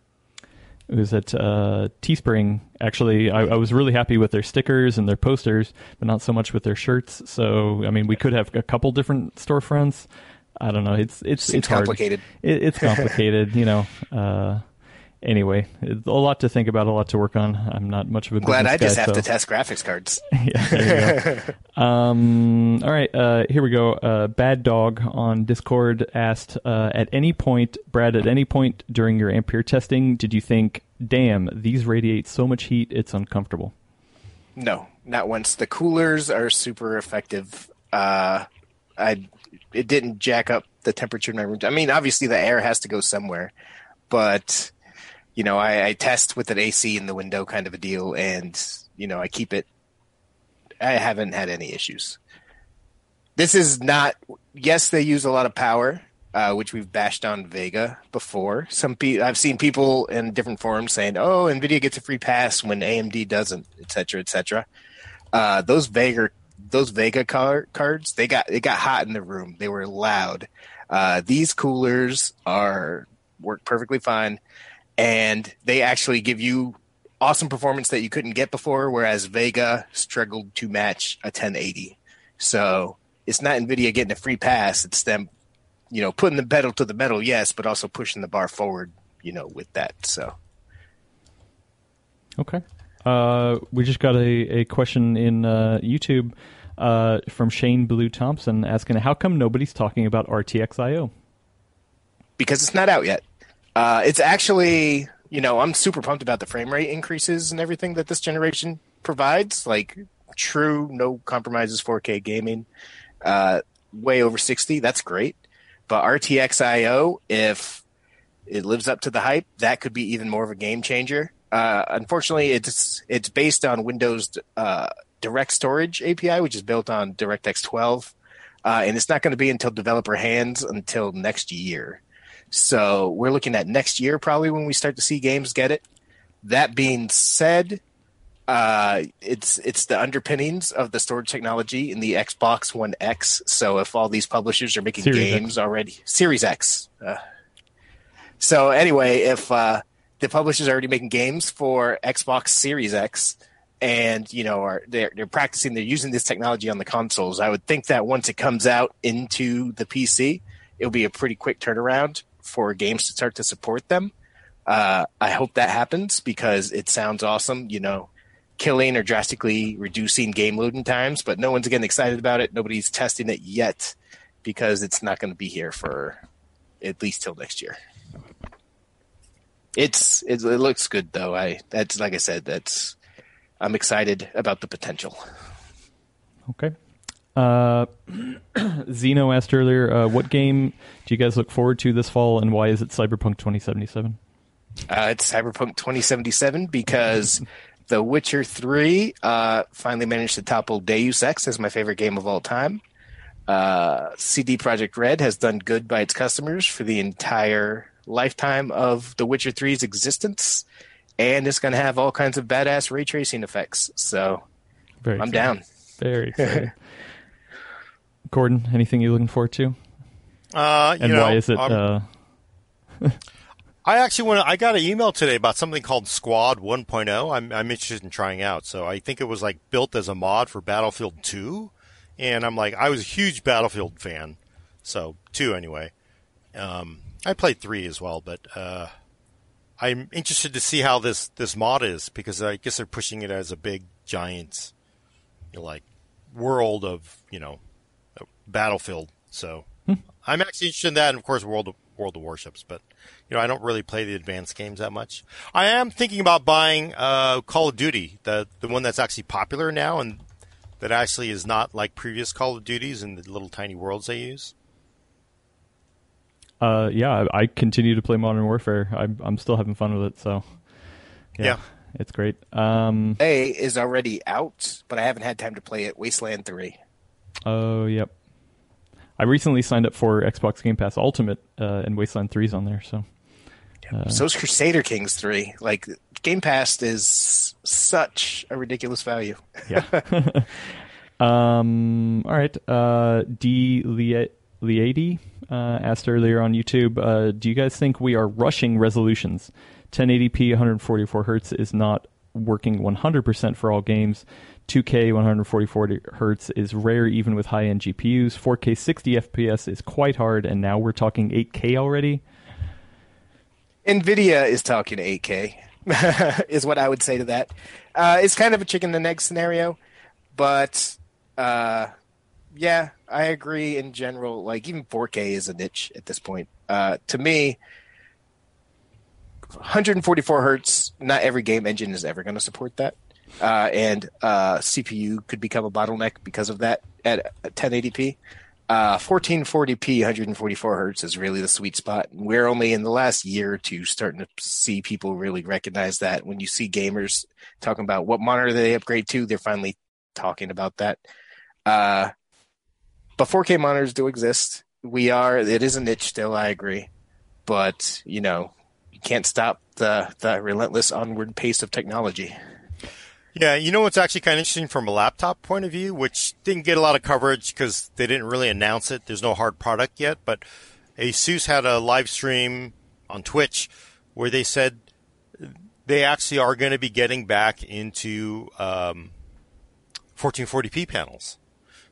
who's at uh, Teespring. Actually, I, I, was really happy with their stickers and their posters, but not so much with their shirts. So, I mean, we could have a couple different storefronts. I don't know. It's it's Seems it's complicated. It, it's (laughs) complicated, you know. Uh, anyway, a lot to think about, a lot to work on. I'm not much of a glad I just guy, have so. to test graphics cards. (laughs) yeah, (laughs) um, all right, uh, here we go. Uh, Bad Dog on Discord asked, uh, at any point, Brad, at any point during your Ampere testing, did you think, "Damn, these radiate so much heat, it's uncomfortable"? No, not once. The coolers are super effective. Uh, I it didn't jack up the temperature in my room. I mean, obviously the air has to go somewhere, but you know, I, I test with an AC in the window kind of a deal, and you know, I keep it. I haven't had any issues. This is not. Yes, they use a lot of power, uh, which we've bashed on Vega before. Some pe- I've seen people in different forums saying, "Oh, Nvidia gets a free pass when AMD doesn't," etc., etc. Uh, those Vega those Vega car- cards, they got it got hot in the room. They were loud. Uh, these coolers are work perfectly fine and they actually give you awesome performance that you couldn't get before, whereas Vega struggled to match a 1080. So it's not NVIDIA getting a free pass; it's them, you know, putting the pedal to the metal, yes, but also pushing the bar forward, you know, with that. So. Okay. Uh, we just got a, a question in uh, YouTube uh, from Shane Blue Thompson asking, "How come nobody's talking about RTX IO?" Because it's not out yet. Uh, it's actually, you know, I'm super pumped about the frame rate increases and everything that this generation provides. Like true, no compromises 4K gaming, uh, way over 60. That's great. But RTX IO, if it lives up to the hype, that could be even more of a game changer. Uh, unfortunately, it's it's based on Windows uh, Direct Storage API, which is built on DirectX 12, uh, and it's not going to be until developer hands until next year. So we're looking at next year probably when we start to see games get it. That being said, uh, it's it's the underpinnings of the storage technology in the Xbox One X. So if all these publishers are making Series games X. already, Series X. Uh, so anyway, if uh, the publishers are already making games for Xbox Series X, and you know are they're, they're practicing, they're using this technology on the consoles. I would think that once it comes out into the PC, it'll be a pretty quick turnaround for games to start to support them. Uh, I hope that happens because it sounds awesome. You know, killing or drastically reducing game loading times, but no one's getting excited about it. Nobody's testing it yet because it's not going to be here for at least till next year. It's it, it looks good though. I that's like I said. That's I'm excited about the potential. Okay. Uh, (clears throat) Zeno asked earlier, uh, what game do you guys look forward to this fall, and why is it Cyberpunk 2077? Uh, it's Cyberpunk 2077 because (laughs) The Witcher 3 uh, finally managed to topple Deus Ex as my favorite game of all time. Uh, CD Projekt Red has done good by its customers for the entire lifetime of The Witcher 3's existence, and it's going to have all kinds of badass ray tracing effects. So Very I'm exciting. down. Very (laughs) exciting. Gordon, anything you're looking forward to? Uh, and know, why is it? Uh... (laughs) I actually want. I got an email today about something called Squad 1.0. I'm I'm interested in trying out. So I think it was like built as a mod for Battlefield 2, and I'm like, I was a huge Battlefield fan, so two anyway. Um, I played three as well, but uh, I'm interested to see how this this mod is because I guess they're pushing it as a big giant, you know, like world of you know Battlefield. So hmm. I'm actually interested in that, and of course, World of, World of Warships. But you know, I don't really play the advanced games that much. I am thinking about buying uh, Call of Duty, the the one that's actually popular now, and that actually is not like previous Call of Duties and the little tiny worlds they use. Uh, yeah, I continue to play Modern Warfare. I'm, I'm still having fun with it. So, yeah, yeah. it's great. Um, A is already out, but I haven't had time to play it. Wasteland Three. Oh, yep. I recently signed up for Xbox Game Pass Ultimate, uh, and Wasteland 3's on there. So, uh, so is Crusader Kings 3. Like Game Pass is such a ridiculous value. yeah. (laughs) (laughs) um. All right. Uh, D. Liadi uh, asked earlier on YouTube, uh, do you guys think we are rushing resolutions 1080p 144 hertz is not working 100% for all games. 2K 144 hertz is rare even with high end GPUs. 4K 60 FPS is quite hard, and now we're talking 8K already. Nvidia is talking 8K, (laughs) is what I would say to that. Uh, it's kind of a chicken and egg scenario, but uh, yeah, I agree in general. Like even 4K is a niche at this point. Uh, to me, 144 hertz. Not every game engine is ever going to support that, uh, and uh, CPU could become a bottleneck because of that at 1080p. Uh, 1440p 144 hertz is really the sweet spot. We're only in the last year or two starting to see people really recognize that. When you see gamers talking about what monitor they upgrade to, they're finally talking about that. But 4K monitors do exist. We are it is a niche still. I agree, but you know you can't stop the the relentless onward pace of technology. Yeah, you know what's actually kind of interesting from a laptop point of view, which didn't get a lot of coverage because they didn't really announce it. There's no hard product yet, but Asus had a live stream on Twitch where they said they actually are going to be getting back into um, 1440p panels.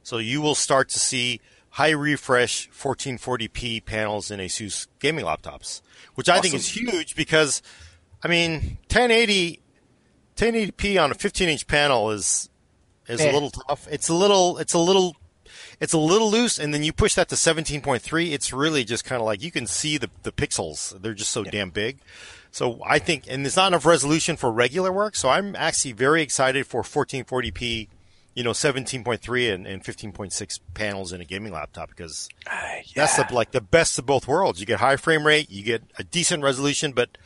So you will start to see high refresh 1440p panels in Asus gaming laptops, which I think is huge because, I mean, 1080 1080p on a 15 inch panel is is yeah. a eh. little tough. It's a little it's a little it's a little loose, and then you push that to 17.3. It's really just kind of like you can see the the pixels. They're just so yeah. damn big. So I think, and there's not enough resolution for regular work. So I'm actually very excited for 1440p, you know, 17.3 and, and 15.6 panels in a gaming laptop because uh, yeah. that's the, like the best of both worlds. You get high frame rate, you get a decent resolution, but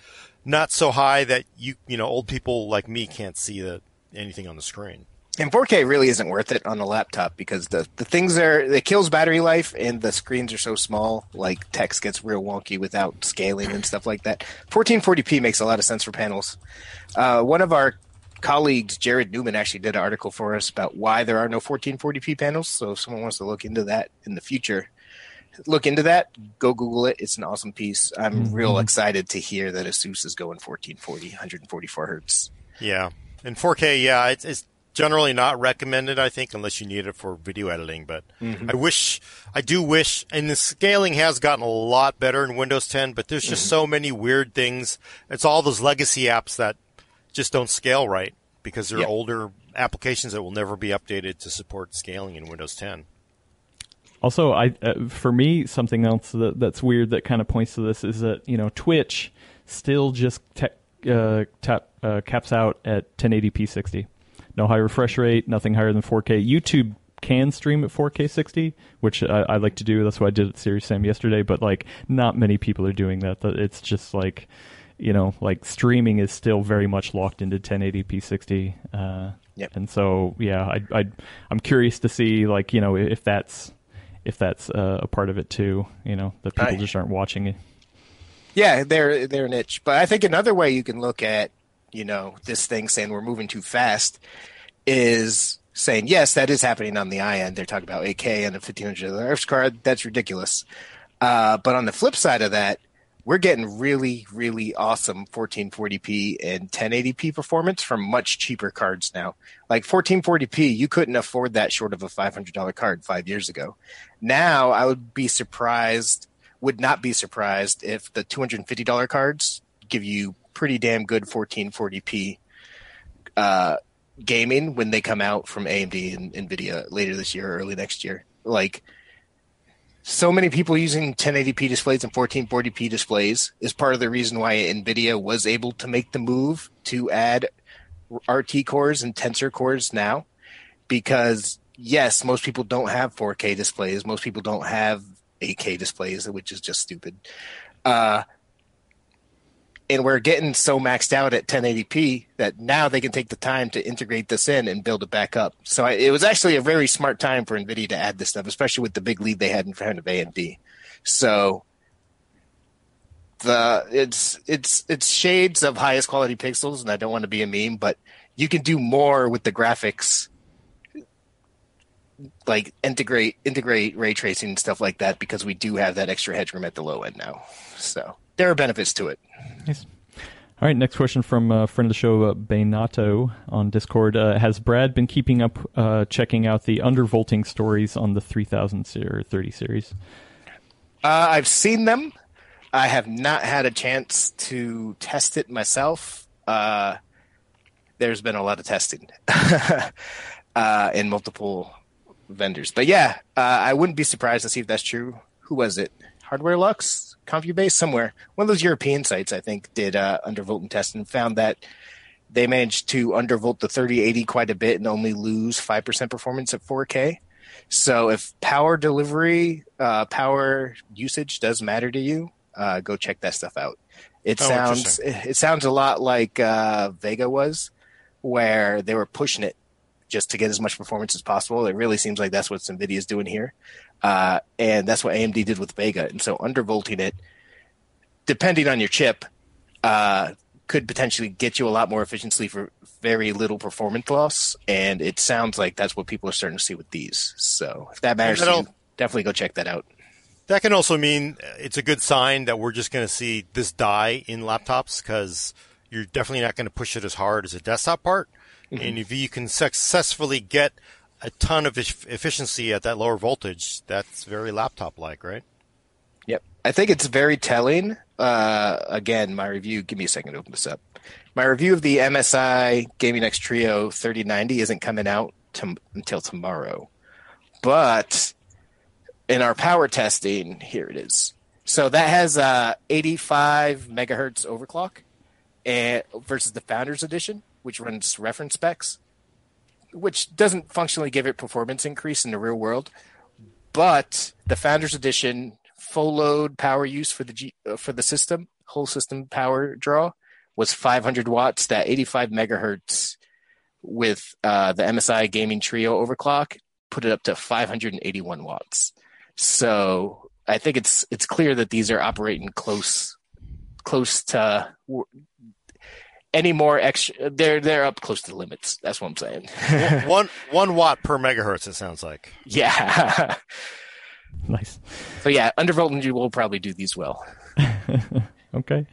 not so high that you you know old people like me can't see the anything on the screen. And 4K really isn't worth it on a laptop because the, the things are it kills battery life and the screens are so small. Like text gets real wonky without scaling and stuff like that. 1440p makes a lot of sense for panels. Uh, one of our colleagues, Jared Newman, actually did an article for us about why there are no 1440p panels. So if someone wants to look into that in the future, look into that. Go Google it. It's an awesome piece. I'm mm-hmm. real excited to hear that Asus is going 1440, 144 hertz. Yeah, and 4K. Yeah, it's, it's generally not recommended. I think unless you need it for video editing. But mm-hmm. I wish, I do wish, and the scaling has gotten a lot better in Windows 10. But there's just mm-hmm. so many weird things. It's all those legacy apps that just don't scale right because they're yep. older applications that will never be updated to support scaling in Windows 10. Also, I uh, for me something else that, that's weird that kind of points to this is that you know Twitch still just te- uh, tap, uh, caps out at 1080p 60. No high refresh rate, nothing higher than 4K. YouTube can stream at 4K 60, which I, I like to do. That's what I did at Serious Sam yesterday. But like, not many people are doing that. It's just like, you know, like streaming is still very much locked into 1080p 60. Uh, yep. And so, yeah, I, I, I'm curious to see like, you know, if that's if that's uh, a part of it too. You know, that people just aren't watching it. Yeah, they're they're niche, but I think another way you can look at you know this thing saying we're moving too fast is saying yes, that is happening on the eye end. They're talking about 8K and a 1500 hertz card. That's ridiculous. Uh, but on the flip side of that, we're getting really, really awesome 1440p and 1080p performance from much cheaper cards now. Like 1440p, you couldn't afford that short of a $500 card five years ago. Now, I would be surprised, would not be surprised if the $250 cards give you pretty damn good 1440p uh, gaming when they come out from AMD and NVIDIA later this year or early next year. Like, so many people using 1080p displays and 1440p displays is part of the reason why NVIDIA was able to make the move to add RT cores and tensor cores now. Because, yes, most people don't have 4K displays. Most people don't have 8K displays, which is just stupid. Uh, and we're getting so maxed out at 1080p that now they can take the time to integrate this in and build it back up. So I, it was actually a very smart time for NVIDIA to add this stuff, especially with the big lead they had in front of AMD. So the it's it's it's shades of highest quality pixels, and I don't want to be a meme, but you can do more with the graphics like integrate integrate ray tracing and stuff like that because we do have that extra headroom at the low end now. So there are benefits to it. Yes. All right, next question from a friend of the show, uh, Baynato on Discord. Uh, has Brad been keeping up, uh, checking out the undervolting stories on the 3000 or 30 series? Uh, I've seen them. I have not had a chance to test it myself. Uh, there's been a lot of testing (laughs) uh, in multiple vendors, but yeah, uh, I wouldn't be surprised to see if that's true. Who was it? Hardwareluxx, ComputerBase, somewhere. One of those European sites, I think, did uh, undervolt and test and found that they managed to undervolt the 3080 quite a bit and only lose 5% performance at 4K. So if power delivery, uh, power usage does matter to you, uh, go check that stuff out. It oh, sounds it sounds a lot like uh, Vega was, where they were pushing it just to get as much performance as possible. It really seems like that's what NVIDIA is doing here. Uh, and that's what AMD did with Vega. And so undervolting it, depending on your chip, uh, could potentially get you a lot more efficiency for very little performance loss. And it sounds like that's what people are starting to see with these. So if that matters to you, definitely go check that out. That can also mean it's a good sign that we're just going to see this die in laptops because you're definitely not going to push it as hard as a desktop part. Mm-hmm. And if you can successfully get a ton of efficiency at that lower voltage, that's very laptop like, right? Yep. I think it's very telling. Uh, again, my review, give me a second to open this up. My review of the MSI Gaming X Trio 3090 isn't coming out to, until tomorrow. But in our power testing, here it is. So that has uh, 85 megahertz overclock and, versus the Founders Edition, which runs reference specs, which doesn't functionally give it performance increase in the real world. But the Founders Edition full load power use for the G, uh, for the system, whole system power draw was 500 watts. That 85 megahertz with uh, the MSI Gaming Trio overclock put it up to 581 watts. So I think it's it's clear that these are operating close close to any more extra they're they're up close to the limits. That's what i'm saying. (laughs) One one watt per megahertz it sounds like. Yeah. (laughs) Nice. So yeah undervoltage will probably do these well. (laughs) Okay.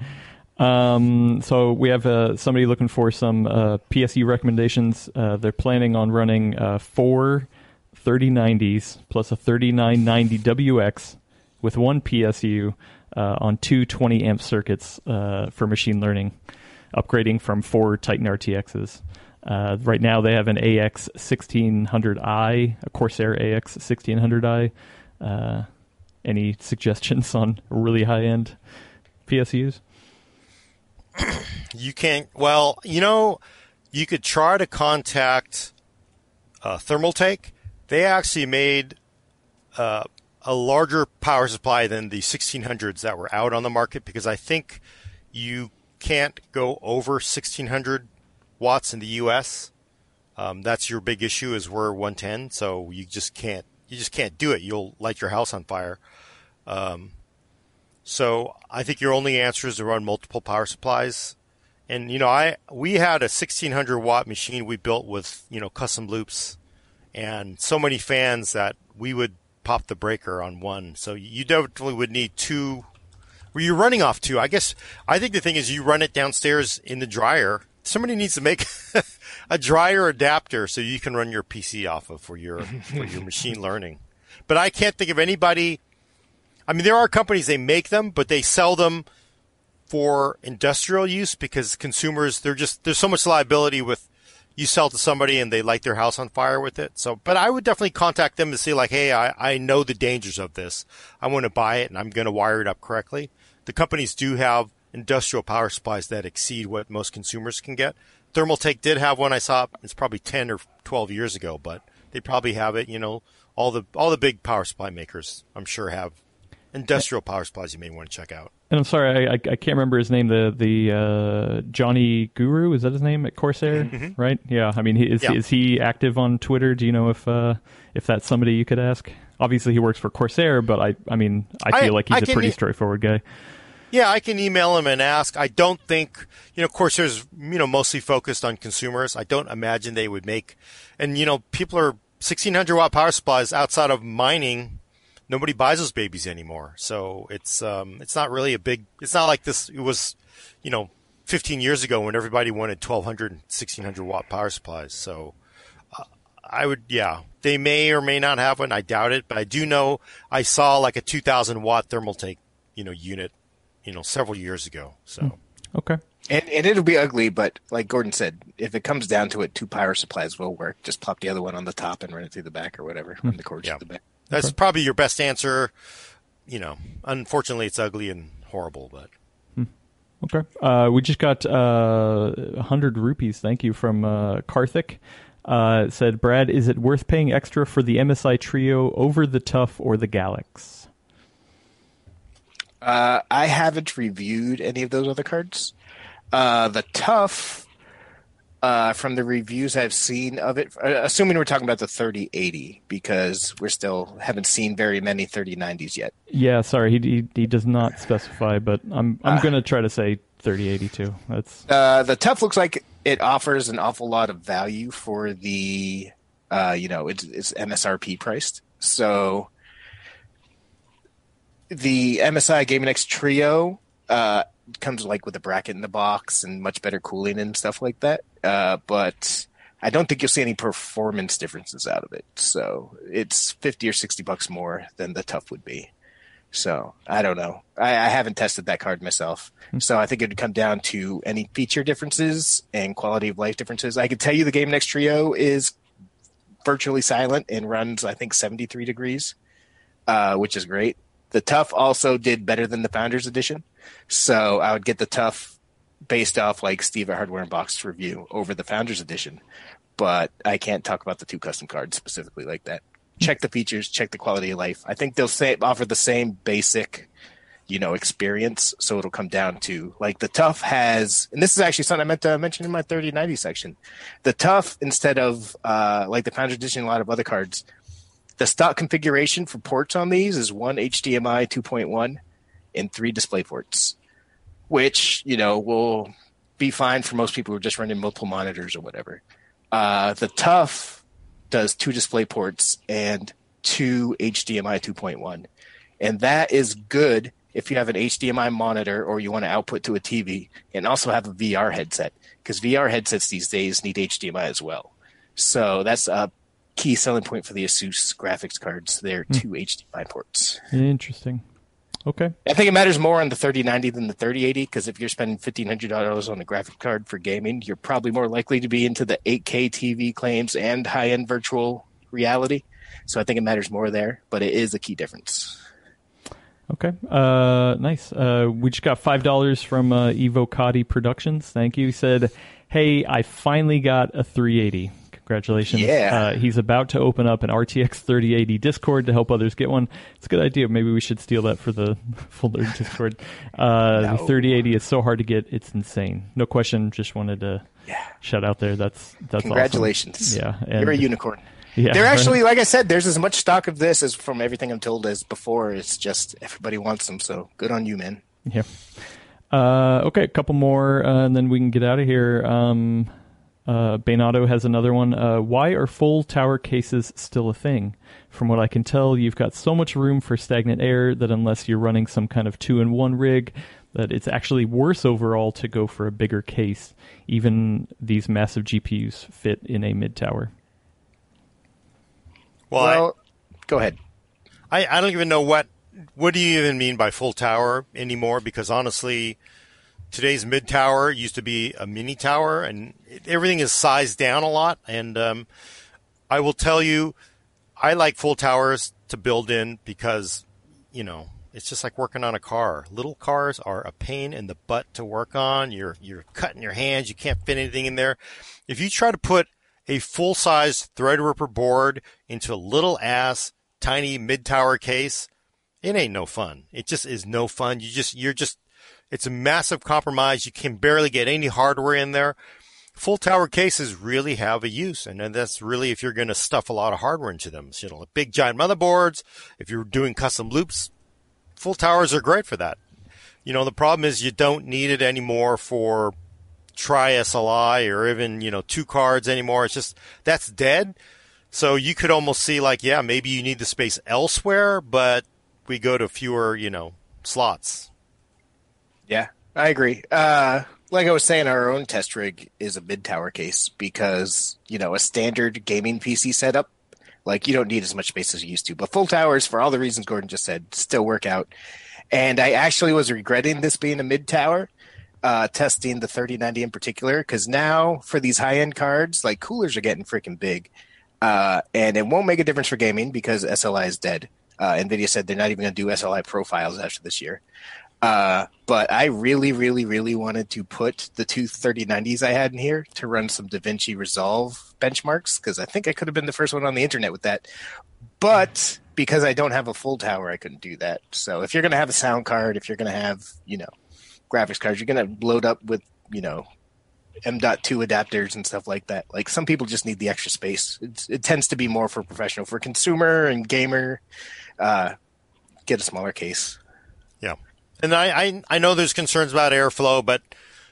Um, so we have uh, somebody looking for some uh, psu recommendations. Uh, they're planning on running uh, four 3090s plus a 3990 wx with one psu uh, on two 20 amp circuits uh, for machine learning upgrading from four Titan RTXs. Uh, right now, they have an AX 1600i, a Corsair AX 1600i. Uh, any suggestions (laughs) on really high end PSUs? You can't. Well, you know, you could try to contact uh, Thermaltake. They actually made uh, a larger power supply than the 1600s that were out on the market because I think you can't go over 1600 watts in the U.S. Um, that's your big issue is we're 110, so you just can't you just can't do it. You'll light your house on fire. Um, so I think your only answer is to run multiple power supplies. And you know, I we had a 1600 watt machine we built with you know custom loops, and so many fans that we would pop the breaker on one. So you definitely would need two were you're running off to? I guess I think the thing is you run it downstairs in the dryer. Somebody needs to make (laughs) a dryer adapter so you can run your PC off of for your for your machine (laughs) learning. But I can't think of anybody. I mean, there are companies they make them, but they sell them for industrial use because consumers they're just there's so much liability with you sell to somebody and they light their house on fire with it. So, but I would definitely contact them to see like, hey, I, I know the dangers of this. I want to buy it and I'm going to wire it up correctly the companies do have industrial power supplies that exceed what most consumers can get. Thermaltake did have one I saw. It's probably ten or twelve years ago, but they probably have it. You know, all the all the big power supply makers, I'm sure, have industrial power supplies you may want to check out. And I'm sorry, I, I can't remember his name. The the uh, JonnyGuru is that his name at Corsair, mm-hmm. right? Yeah. I mean, he, is yeah. is he active on Twitter? Do you know if uh, if that's somebody you could ask? Obviously, he works for Corsair, but I I mean, I feel I, like he's I a pretty e- straightforward guy. Yeah, I can email him and ask. I don't think, you know, Corsair's, you know, mostly focused on consumers. I don't imagine they would make, and, you know, people are 1600 watt power supplies outside of mining. Nobody buys those babies anymore. So it's, um, it's not really a big, it's not like this, it was, you know, 15 years ago when everybody wanted 1200 1600 watt power supplies. So I would, yeah, they may or may not have one. I doubt it, but I do know I saw like a 2000 watt Thermaltake, you know, unit, you know, several years ago. So. Hmm. Okay. And, and it'll be ugly, but like Gordon said, if it comes down to it, two power supplies will work. Just plop the other one on the top and run it through the back or whatever. Run the cord Yeah. through the back. That's Okay. probably your best answer. You know, unfortunately, it's ugly and horrible, but Okay. Uh, we just got uh, 100 rupees. Thank you from uh, Karthik. Uh, said, Brad, is it worth paying extra for the MSI Trio over the TUF or the Galax? Uh, I haven't reviewed any of those other cards. Uh, the TUF, uh, from the reviews I've seen of it, uh, assuming we're talking about the 3080, because we're still haven't seen very many 3090s yet. Yeah, sorry, he he, he does not specify, but I'm I'm Ah. gonna try to say 3082. That's Uh, the TUF looks like it offers an awful lot of value for the, uh, you know, it's, it's MSRP priced. So the MSI Game X Trio uh, comes like with a bracket in the box and much better cooling and stuff like that. Uh, but I don't think you'll see any performance differences out of it. So it's fifty or sixty bucks more than the TUF would be. So I don't know. I, I haven't tested that card myself. So I think it would come down to any feature differences and quality of life differences. I can tell you the Gaming X Trio is virtually silent and runs I think 73 degrees, uh, which is great. The TUF also did better than the Founders Edition, so I would get the TUF based off like Steve at Hardware Unboxed review over the Founders Edition, but I can't talk about the two custom cards specifically like that. Check the features, check the quality of life. I think they'll say offer the same basic you know experience. So it'll come down to like the TUF has and this is actually something i meant to mention in my 3090 section. The TUF instead of uh like the founder edition a lot of other cards the stock configuration for ports on these is one hdmi 2.1 and three display ports which you know will be fine for most people who are just running multiple monitors or whatever. Uh the tough does two display ports and two hdmi 2.1 and that is good if you have an HDMI monitor or you want to output to a TV and also have a VR headset because VR headsets these days need HDMI as well. So that's a key selling point for the Asus graphics cards. They're hmm. two HDMI ports. interesting. Okay. I think it matters more on the 3090 than the 3080 because if you're spending $1,500 on a graphic card for gaming, you're probably more likely to be into the 8K TV claims and high end virtual reality. So I think it matters more there, but it is a key difference. Okay. Uh, nice. Uh, we just got five dollars from uh, Evo Cotty Productions. Thank you. He said, "Hey, I finally got a 380. Congratulations. Yeah. Uh, he's about to open up an RTX 3080 Discord to help others get one. It's a good idea. Maybe we should steal that for the (laughs) full nerd Discord. Uh, The 3080 is so hard to get. It's insane. No question. Just wanted to Yeah. shout out there. That's that's awesome. Congratulations. Yeah. And, You're a unicorn. yeah. They're (laughs) actually, like I said, there's as much stock of this as from everything I'm told as before. It's just everybody wants them, so good on you, man. Yeah. Uh, okay, a couple more, uh, and then we can get out of here. Um, uh, Bainato has another one. Uh, why are full tower cases still a thing? From what I can tell, you've got so much room for stagnant air that unless you're running some kind of two-in-one rig, that it's actually worse overall to go for a bigger case. Even these massive GPUs fit in a mid tower. well, I- well, go ahead. I, I don't even know what what do you even mean by full tower anymore because honestly today's mid tower used to be a mini tower and everything is sized down a lot. And um, I will tell you I like full towers to build in because you know it's just like working on a car. Little cars are a pain in the butt to work on. You're you're cutting your hands. You can't fit anything in there. If you try to put a full size Threadripper board into a little ass tiny mid tower case, it ain't no fun. It just is no fun. You just you're just it's a massive compromise. You can barely get any hardware in there. Full tower cases really have a use, and that's really if you're going to stuff a lot of hardware into them. So, you know, big giant motherboards. If you're doing custom loops, full towers are great for that. You know, the problem is you don't need it anymore for tri SLI or even you know two cards anymore. It's just that's dead. So you could almost see like, yeah, maybe you need the space elsewhere, but we go to fewer, you know, slots. Yeah, I agree. Uh, like I was saying, our own test rig is a mid tower case because you know a standard gaming PC setup, like you don't need as much space as you used to. But full towers, for all the reasons Gordon just said, still work out. And I actually was regretting this being a mid tower, uh, testing the 3090 in particular, because now for these high end cards, like coolers are getting freaking big, uh, and it won't make a difference for gaming because SLI is dead. Uh, Nvidia said they're not even going to do SLI profiles after this year. Uh, but I really, really, really wanted to put the two 3090s I had in here to run some DaVinci Resolve benchmarks because I think I could have been the first one on the internet with that. But because I don't have a full tower, I couldn't do that. So if you're going to have a sound card, if you're going to have, you know, graphics cards, you're going to load up with, you know, M.2 adapters and stuff like that. Like some people just need the extra space. It's, it tends to be more for professional. For consumer and gamer, uh, get a smaller case. And I, I, I know there's concerns about airflow, but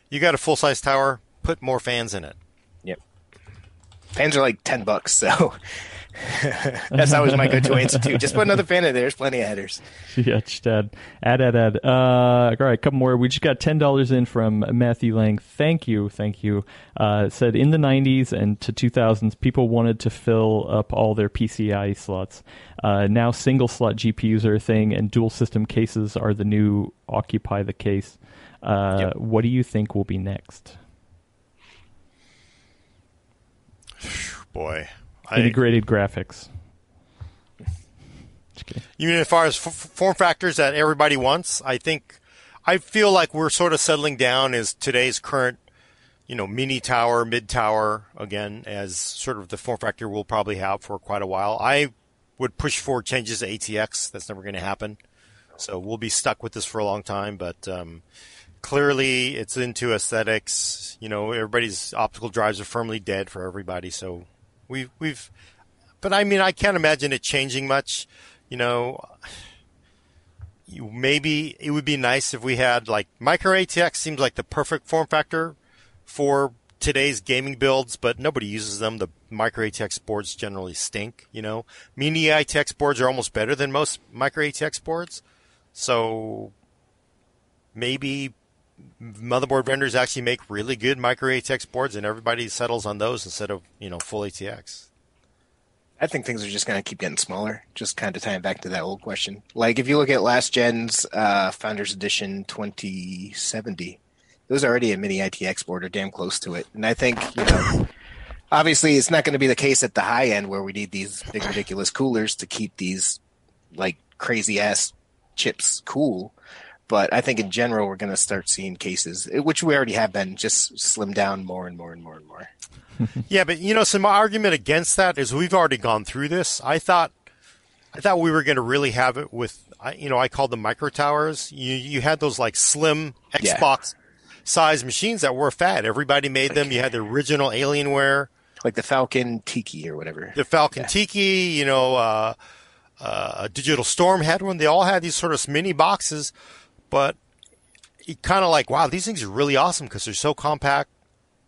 you got a full size tower, put more fans in it. Yep. Fans are like 10 bucks, so (laughs) (laughs) That's always my go-to answer too. Just put another fan in there. There's plenty of headers. (laughs) Yeah, just add, add, add, add. Uh, all right, a couple more. We just got ten dollars in from Matthew Lang. Thank you, thank you. Uh, said in the '90s and to 2000s, people wanted to fill up all their PCI slots. Uh, now, single slot GPUs are a thing, and dual system cases are the new occupy the case. Uh, yep. What do you think will be next? Boy, integrated I, graphics. You mean as far as f- form factors that everybody wants? I think I feel like we're sort of settling down as today's current, you know, mini tower, mid tower again as sort of the form factor we'll probably have for quite a while. I would push for changes to ATX. That's never going to happen. So we'll be stuck with this for a long time. But um, clearly, it's into aesthetics. You know, everybody's optical drives are firmly dead for everybody. So We've we've, but I mean, I can't imagine it changing much. You know, maybe it would be nice if we had like micro ATX seems like the perfect form factor for today's gaming builds, but nobody uses them. The micro ATX boards generally stink. You know, mini ITX boards are almost better than most micro ATX boards. So maybe motherboard vendors actually make really good micro ATX boards, and everybody settles on those instead of you know full ATX. I think things are just going to keep getting smaller. Just kind of tying back to that old question. Like if you look at last gen's uh, Founders Edition 2070, it was already a mini ITX board or damn close to it. And I think you know, obviously, it's not going to be the case at the high end where we need these big ridiculous coolers to keep these like crazy ass chips cool. But I think in general, we're going to start seeing cases, which we already have been, just slim down more and more and more and more. (laughs) yeah, but you know, some argument against that is we've already gone through this. I thought, I thought we were going to really have it with, you know, I called them micro towers. You you had those like slim Xbox yeah. size machines that were fat. Everybody made like, them. You had the original Alienware, like the Falcon Tiki or whatever. The Falcon yeah. Tiki, you know, uh, uh, Digital Storm had one. They all had these sort of mini boxes but it kind of like, wow, these things are really awesome because they're so compact.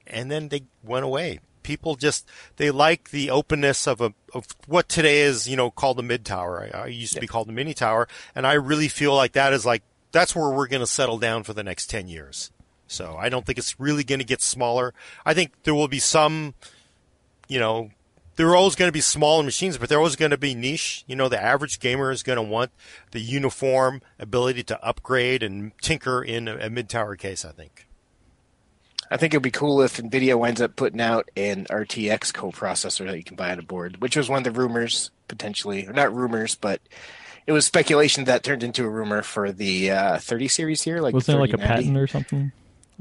And then they went away. People just they like the openness of a of what today is you know called the mid tower. I, I used to be called the mini tower, and I really feel like that is like that's where we're going to settle down for the next ten years. So I don't think it's really going to get smaller. I think there will be some, you know, there are always going to be smaller machines, but they're always going to be niche. You know, the average gamer is going to want the uniform ability to upgrade and tinker in a, a mid tower case, I think. I think it'd be cool if NVIDIA winds up putting out an RTX coprocessor that you can buy on a board, which was one of the rumors, potentially, or not rumors, but it was speculation that turned into a rumor for the uh, 30 series here. Like, was there like a patent or something?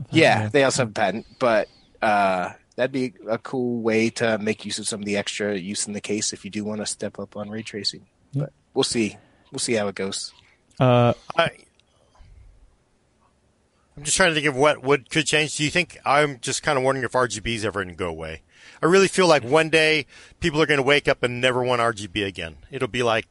Yeah, they also have a patent, but uh, that'd be a cool way to make use of some of the extra use in the case if you do want to step up on ray tracing. Yeah. But we'll see. We'll see how it goes. Uh, I, I'm just trying to think of what would could change. Do you think I'm just kind of wondering if RGB is ever going to go away? I really feel like one day people are going to wake up and never want RGB again. It'll be like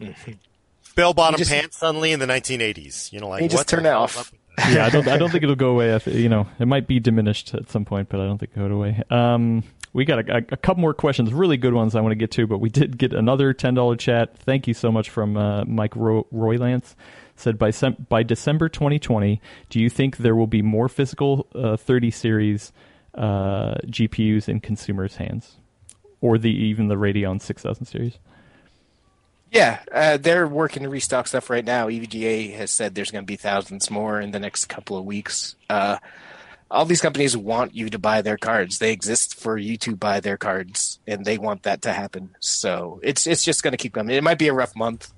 (laughs) bell bottom pants suddenly in the 1980s. You know, like you just turn it off yeah, I don't. I don't think it'll go away. You know, it might be diminished at some point, but I don't think it'll go away. Um, we got a, a, couple more questions, really good ones I want to get to, but we did get another ten dollar chat. Thank you so much from uh, Mike Ro- Roylance. said by sem- by December 2020, do you think there will be more physical uh, 30 series uh, GPUs in consumers' hands, or the even the Radeon 6000 series? Yeah, uh, they're working to restock stuff right now. EVGA has said there's going to be thousands more in the next couple of weeks. Uh, all these companies want you to buy their cards. They exist for you to buy their cards, and they want that to happen. So it's it's just going to keep coming. It might be a rough month.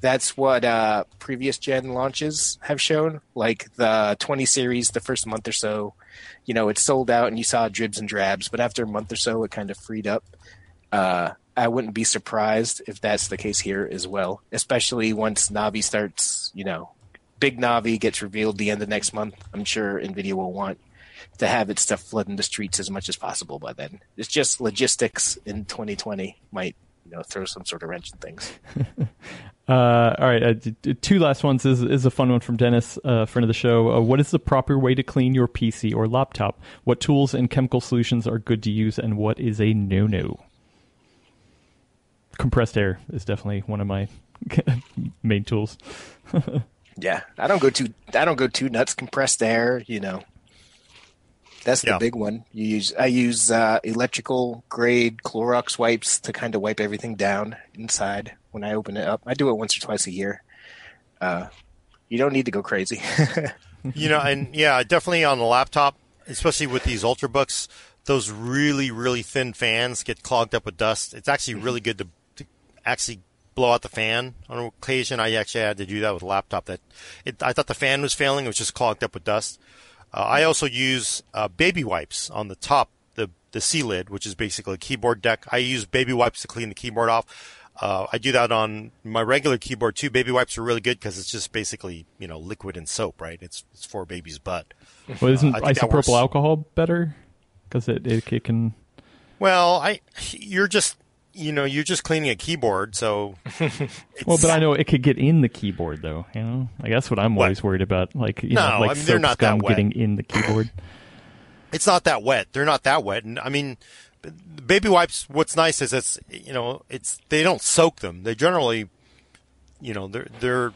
That's what uh, previous gen launches have shown. Like the 20 series, the first month or so, you know, it sold out, and you saw dribs and drabs. But after a month or so, it kind of freed up. I wouldn't be surprised if that's the case here as well, especially once Navi starts, you know, big Navi gets revealed the end of next month. I'm sure Nvidia will want to have its stuff flooding the streets as much as possible by then. It's just logistics in 2020 might, you know, throw some sort of wrench in things. (laughs) Uh, all right, uh, two last ones is is a fun one from Dennis, uh, friend of the show. Uh, what is the proper way to clean your PC or laptop? What tools and chemical solutions are good to use, and what is a no no? Compressed air is definitely one of my (laughs) main tools. (laughs) yeah, I don't go too I don't go too nuts. Compressed air, you know, that's the yeah. big one. You use I use uh, electrical grade Clorox wipes to kind of wipe everything down inside when I open it up. I do it once or twice a year. Uh, you don't need to go crazy. (laughs) you know, and yeah, definitely on the laptop, especially with these ultrabooks, those really really thin fans get clogged up with dust. It's actually mm-hmm. really good to actually blow out the fan on occasion. I actually had to do that with a laptop. That it, I thought the fan was failing; it was just clogged up with dust. Uh, I also use uh, baby wipes on the top, the the C lid, which is basically a keyboard deck. I use baby wipes to clean the keyboard off. Uh, I do that on my regular keyboard too. Baby wipes are really good because it's just basically you know liquid and soap, right? It's it's for a baby's butt. Well, isn't uh, isopropyl alcohol better? Because it, it it can. Well, I you're just you know, you're just cleaning a keyboard, so. (laughs) well, but I know it could get in the keyboard, though. You know, like that's what I'm what? always worried about. Like, you no, know, like I mean, they're not that wet. getting in the keyboard. (laughs) it's not that wet. They're not that wet, and I mean, baby wipes. What's nice is it's you know, it's they don't soak them. They generally, you know, they're they're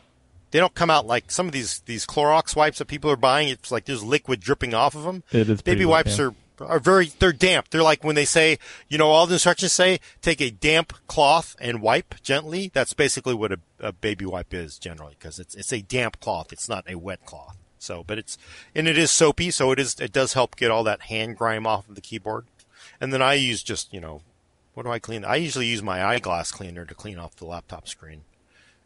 they don't come out like some of these these Clorox wipes that people are buying. It's like there's liquid dripping off of them. It is baby wipes yeah. are are very they're damp. They're like when they say, you know, all the instructions say take a damp cloth and wipe gently. That's basically what a, a baby wipe is generally because it's it's a damp cloth. It's not a wet cloth. So, but it's and it is soapy, so it is it does help get all that hand grime off of the keyboard. And then I use just you know, what do I clean? I usually use my eyeglass cleaner to clean off the laptop screen.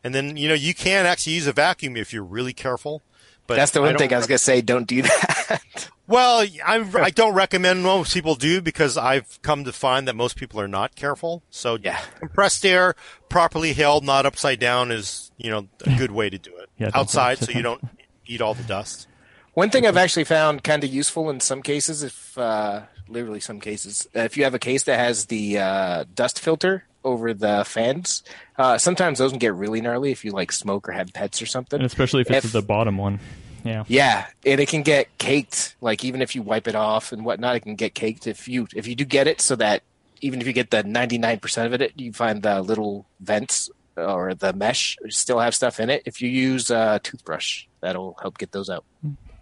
And then you know you can actually use a vacuum if you're really careful. But that's the one I thing I was gonna say. Don't do (laughs) that. Well, I, I don't recommend most people do because I've come to find that most people are not careful. So yeah. compressed air, properly held, not upside down, is you know a good way to do it. yeah, Outside, so you don't eat all the dust. One thing I've actually found kind of useful in some cases, if uh, literally some cases, uh, if you have a case that has the uh, dust filter over the fans, uh, sometimes those can get really gnarly if you like smoke or have pets or something. And especially if it's if, the bottom one. Yeah. Yeah, and it can get caked. Like even if you wipe it off and whatnot, it can get caked. If you if you do get it, so that even if you get the ninety nine percent of it, you find the little vents or the mesh still have stuff in it. If you use a toothbrush, that'll help get those out.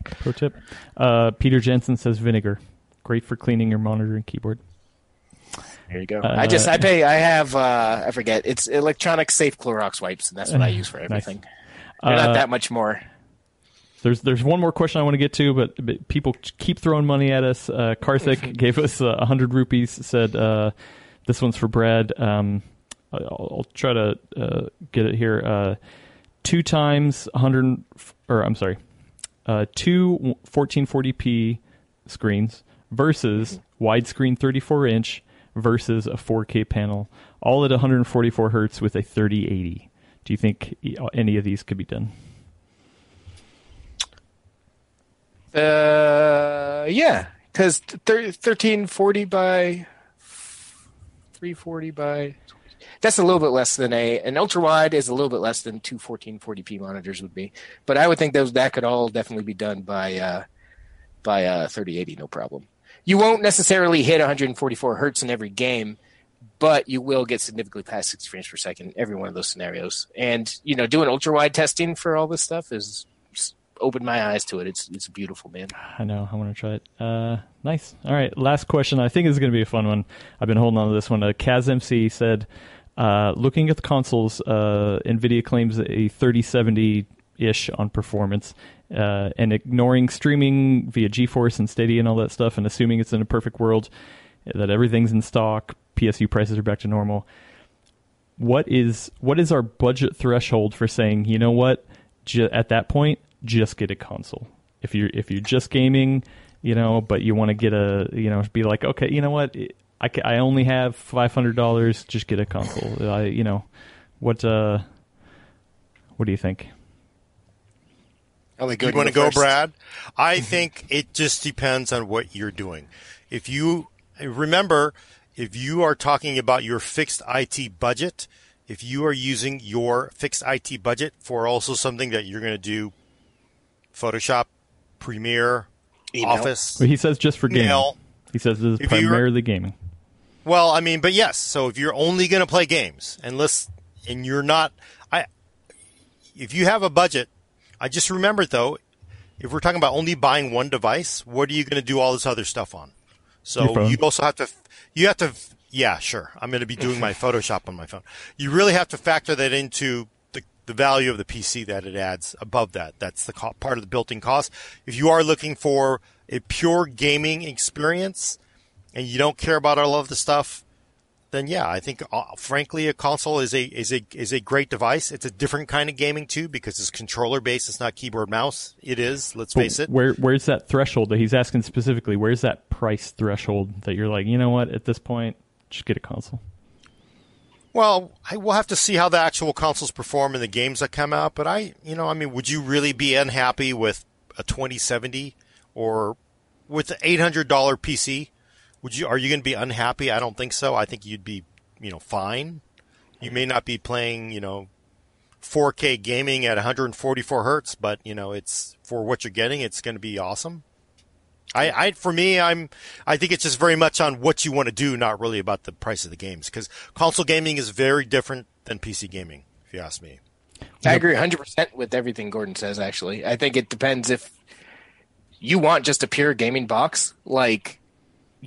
Pro tip: uh, Peter Jensen says vinegar, great for cleaning your monitor and keyboard. There you go. Uh, I just I pay I have uh, I forget it's electronic safe Clorox wipes and that's what I use for everything. Nice. They're not uh, that much more. There's there's one more question I want to get to, but, but people keep throwing money at us. Uh, Karthik (laughs) gave us a uh, hundred rupees. Said uh, this one's for Brad. Um, I'll, I'll, try to uh, get it here. Uh, two times 100, or I'm sorry, uh, two 1440p screens versus widescreen 34 inch versus a 4K panel, all at 144 hertz with a 3080. Do you think any of these could be done? Uh, yeah, because thirteen forty by three forty by that's a little bit less than a an ultra wide is a little bit less than two 1440p monitors would be. But I would think those that could all definitely be done by uh, by uh, 3080, no problem. You won't necessarily hit 144 hertz in every game, but you will get significantly past 60 frames per second in every one of those scenarios. And you know, doing ultra wide testing for all this stuff is opened my eyes to it. It's it's beautiful, man. I know. I want to try it. Uh, nice. All right. Last question. I think is going to be a fun one. I've been holding on to this one. Uh, Kaz MC said, uh, looking at the consoles, uh, Nvidia claims a 3070 ish on performance. Uh, and ignoring streaming via GeForce and Stadia and all that stuff, and assuming it's in a perfect world, that everything's in stock, PSU prices are back to normal. What is what is our budget threshold for saying, you know what, at that point, just get a console. If you're if you're just gaming, you know, but you want to get a, you know, be like, okay, you know what, I, I only have five hundred dollars, just get a console. I, you know, what uh, what do you think? Oh, you want to go, Brad? I think it just depends on what you're doing. If you remember, if you are talking about your fixed IT budget, if you are using your fixed IT budget for also something that you're going to do Photoshop, Premiere, Email. Office. Well, he says just for gaming. Email. He says this is primarily gaming. Well, I mean, but yes. So if you're only going to play games, and list, and you're not, I, if you have a budget, I just remembered though, if we're talking about only buying one device, what are you going to do all this other stuff on? So you also have to, you have to, yeah, sure. I'm going to be doing my (laughs) Photoshop on my phone. You really have to factor that into the value of the PC that it adds above that. That's the co- part of the built-in cost. If you are looking for a pure gaming experience and you don't care about all of the stuff, then yeah, I think uh, frankly a console is a is a is a great device. It's a different kind of gaming too because it's controller based. It's not keyboard mouse. It is. Let's face it. Where where's that threshold that he's asking specifically? Where's that price threshold that you're like, you know what, at this point, just get a console. Well, I, we'll have to see how the actual consoles perform and the games that come out. But I, you know, I mean, would you really be unhappy with a 2070 or with an $800 PC? Would you? Are you going to be unhappy? I don't think so. I think you'd be, you know, fine. You may not be playing, you know, 4K gaming at 144 hertz, but you know, it's for what you're getting. It's going to be awesome. I, I, for me, I'm, I think it's just very much on what you want to do, not really about the price of the games. Because console gaming is very different than PC gaming, if you ask me. I agree 100% with everything Gordon says, actually. I think it depends if you want just a pure gaming box, like,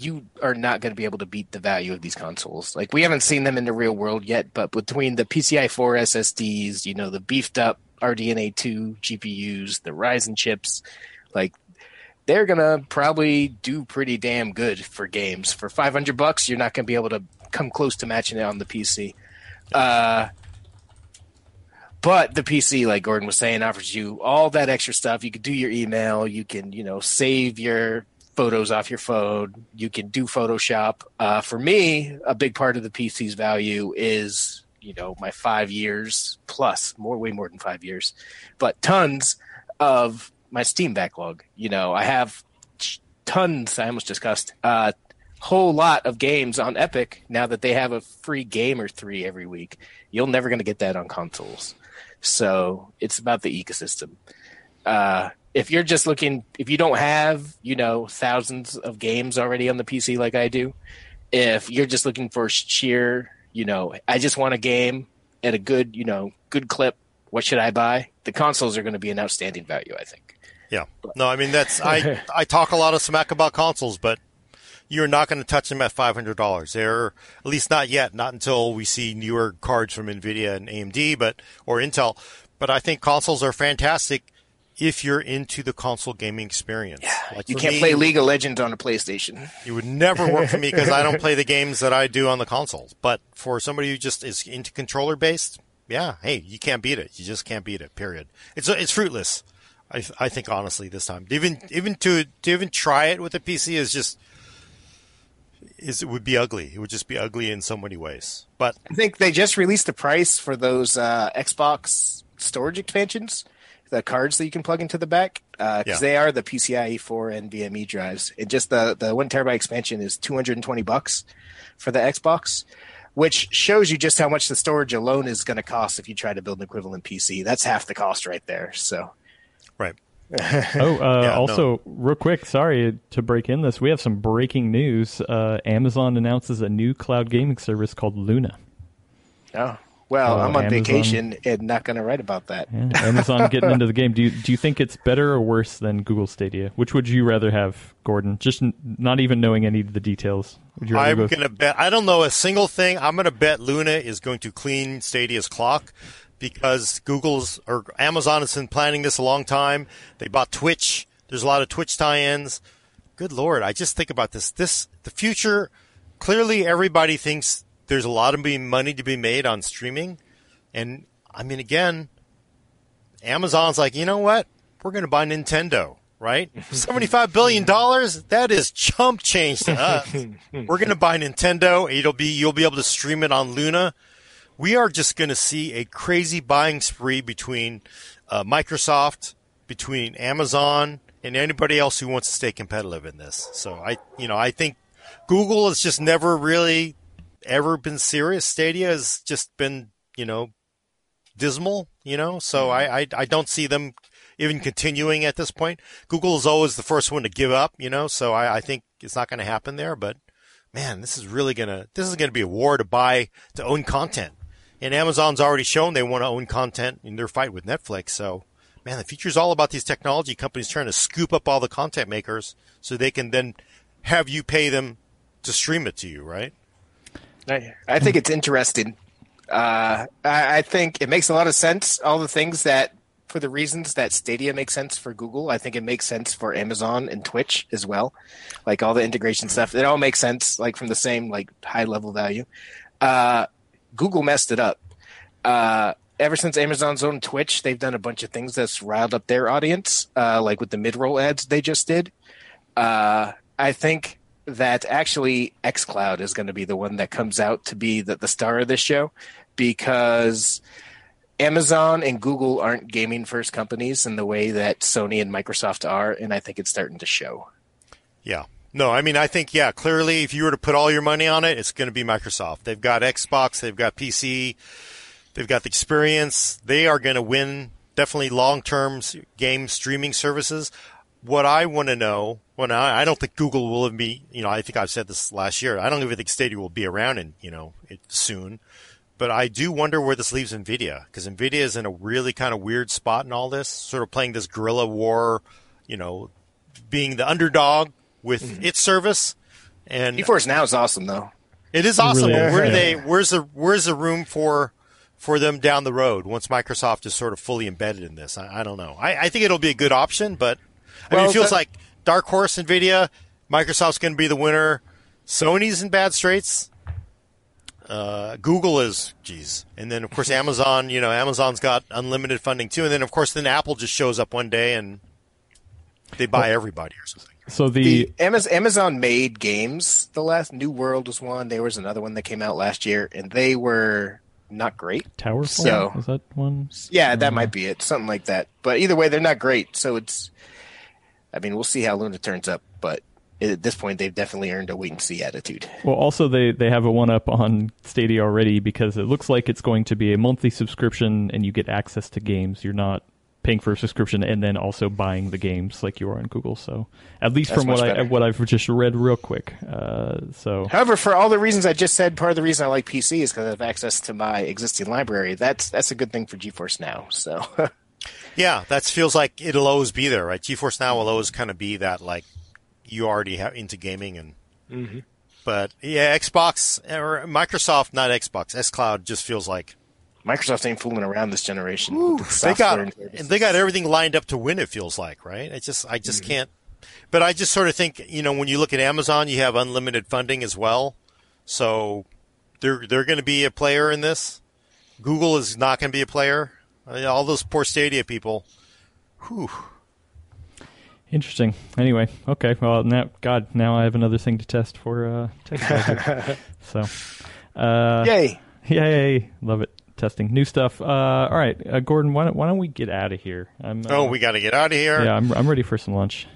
you are not going to be able to beat the value of these consoles. Like, we haven't seen them in the real world yet, but between the PCI 4 SSDs, you know, the beefed up RDNA 2 GPUs, the Ryzen chips, like, they're gonna probably do pretty damn good for games. For five hundred bucks, you're not gonna be able to come close to matching it on the PC. Uh, but the PC, like Gordon was saying, offers you all that extra stuff. You can do your email. You can, you know, save your photos off your phone. You can do Photoshop. Uh, for me, a big part of the PC's value is, you know, my five years plus, more, way more than five years, but tons of my Steam backlog. You know, I have tons. I almost discussed a uh, whole lot of games on Epic now that they have a free game or three every week. You're never going to get that on consoles. So it's about the ecosystem. Uh, if you're just looking, if you don't have, you know, thousands of games already on the PC like I do, if you're just looking for sheer, you know, I just want a game at a good, you know, good clip, what should I buy? The consoles are going to be an outstanding value, I think. Yeah. No, I mean that's I (laughs) I talk a lot of smack about consoles, but you're not going to touch them at five hundred dollars. They're at least not yet, not until we see newer cards from Nvidia and AMD, but or Intel. But I think consoles are fantastic if you're into the console gaming experience. Yeah, like you can't me, play League of Legends on a PlayStation. It would never work for me (laughs) because I don't play the games that I do on the consoles. But for somebody who just is into controller based, yeah, hey, you can't beat it. You just can't beat it. Period. It's it's fruitless. I, I think honestly this time, even even to to even try it with a PC is just is it would be ugly. It would just be ugly in so many ways. But I think they just released the price for those uh, Xbox storage expansions, the cards that you can plug into the back, because uh, yeah. they are the PCIe 4 and NVMe drives. And just the the one terabyte expansion is 220 bucks for the Xbox which shows you just how much the storage alone is going to cost if you try to build an equivalent PC. That's half the cost right there. So Right. (laughs) oh, uh, yeah, also, no. real quick, sorry to break in this. We have some breaking news. Uh, Amazon announces a new cloud gaming service called Luna. Oh, well, uh, I'm on Amazon, vacation and not going to write about that. Yeah, Amazon getting into the game. Do you do you think it's better or worse than Google Stadia? Which would you rather have, Gordon? Just n- not even knowing any of the details. I'm go going to bet. I don't know a single thing. I'm going to bet Luna is going to clean Stadia's clock because Google's or Amazon has been planning this a long time. They bought Twitch. There's a lot of Twitch tie-ins. Good lord, I just think about this. This the future. Clearly, everybody thinks there's a lot of money to be made on streaming. And I mean, again, Amazon's like, you know what? We're going to buy Nintendo, right? (laughs) $75 billion. That is chump change to us. (laughs) We're going to buy Nintendo. It'll be, you'll be able to stream it on Luna. We are just going to see a crazy buying spree between uh, Microsoft, between Amazon, and anybody else who wants to stay competitive in this. So I, you know, I think Google has just never really ever been serious. Stadia has just been, you know, dismal, you know, so mm-hmm. I, I, I don't see them even continuing at this point. Google is always the first one to give up, you know, so I, I think it's not going to happen there, but man, this is really going to, this is going to be a war to buy, to own content. And Amazon's already shown they want to own content in their fight with Netflix. So, man, the future is all about these technology companies trying to scoop up all the content makers so they can then have you pay them to stream it to you, right? I, I think it's interesting. Uh, I, I think it makes a lot of sense. All the things that, for the reasons that Stadia makes sense for Google, I think it makes sense for Amazon and Twitch as well. Like all the integration stuff, it all makes sense. Like from the same like high level value. Uh, Google messed it up. Uh, ever since Amazon's own Twitch, they've done a bunch of things that's riled up their audience, uh, like with the mid roll ads they just did. Uh, I think that actually xCloud is going to be the one that comes out to be the, the star of this show because Amazon and Google aren't gaming first companies in the way that Sony and Microsoft are, and I think it's starting to show. Yeah. No, I mean, I think, yeah, clearly if you were to put all your money on it, it's going to be Microsoft. They've got Xbox, they've got PC, they've got the experience. They are going to win definitely long term game streaming services. What I want to know well, I don't think Google will be, you know, I think I've said this last year. I don't even think Stadia will be around in, you know, it, soon. But I do wonder where this leaves NVIDIA, because NVIDIA is in a really kind of weird spot in all this, sort of playing this guerrilla war, you know, being the underdog with mm-hmm. its service. And GeForce Now is awesome, though. It is awesome. Really Where do they? Where's the Where's the room for for them down the road once Microsoft is sort of fully embedded in this? I, I don't know. I, I, think it'll be a good option, but I well, mean, it feels that, like dark horse Nvidia. Microsoft's going to be the winner. Sony's in bad straits. Uh, Google is, geez, and then of course (laughs) Amazon. You know, Amazon's got unlimited funding too, and then of course then Apple just shows up one day and they buy everybody or something. So the, the Amazon made games. The last New World was one. There was another one that came out last year, and they were not great. Tower So is that one? Yeah, that might be it. Something like that. But either way, they're not great. So it's I mean, we'll see how Luna turns up, but at this point, they've definitely earned a wait and see attitude. Well, also they they have a one up on Stadia already because it looks like it's going to be a monthly subscription and you get access to games. You're not paying for a subscription and then also buying the games like you are on Google. So at least That's from what I what I've just read real quick. Uh, so, however, for all the reasons I just said, part of the reason I like PC is because I have access to my existing library. That's that's a good thing for GeForce Now. So. (laughs) Yeah, that feels like it'll always be there, right? GeForce Now will always kind of be that like you already have into gaming and. Mm-hmm. But yeah, Xbox or Microsoft, not Xbox. xCloud just feels like Microsoft ain't fooling around this generation. they got and they got everything lined up to win. It feels like, right? I just I just mm-hmm. can't. But I just sort of think, you know, when you look at Amazon, you have unlimited funding as well, so they're they're going to be a player in this. Google is not going to be a player. All those poor Stadia people. Whew. Interesting. Anyway, okay. Well, now, God, now I have another thing to test for uh, tech. (laughs) so, uh, yay, yay, love it. Testing new stuff. Uh, all right, uh, Gordon, why don't, why don't we get out of here? I'm, uh, oh, we got to get out of here. Yeah, I'm I'm ready for some lunch.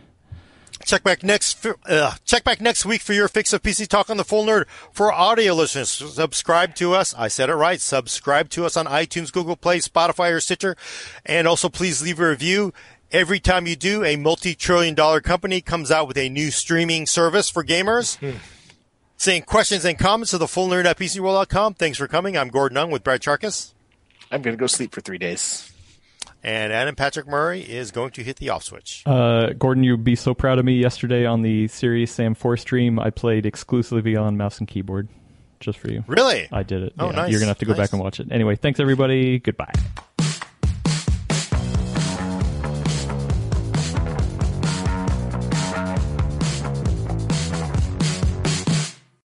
Check back next. Uh, check back next week for your fix of PC talk on the full nerd. For audio listeners, subscribe to us. I said it right. Subscribe to us on iTunes, Google Play, Spotify, or Stitcher, and also please leave a review. Every time you do, a multi-trillion dollar company comes out with a new streaming service for gamers. Saying questions and comments to the full nerd at PCWorld.com. Thanks for coming. I'm Gordon Ung with Brad Chacos. I'm going to go sleep for three days. And Adam Patrick Murray is going to hit the off switch. Uh, Gordon, you'd be so proud of me. Yesterday on the Serious Sam 4 stream, I played exclusively on mouse and keyboard. Just for you. Really? I did it. Oh, Yeah, nice. You're going to have to go Nice. back and watch it. Anyway, thanks everybody. Goodbye.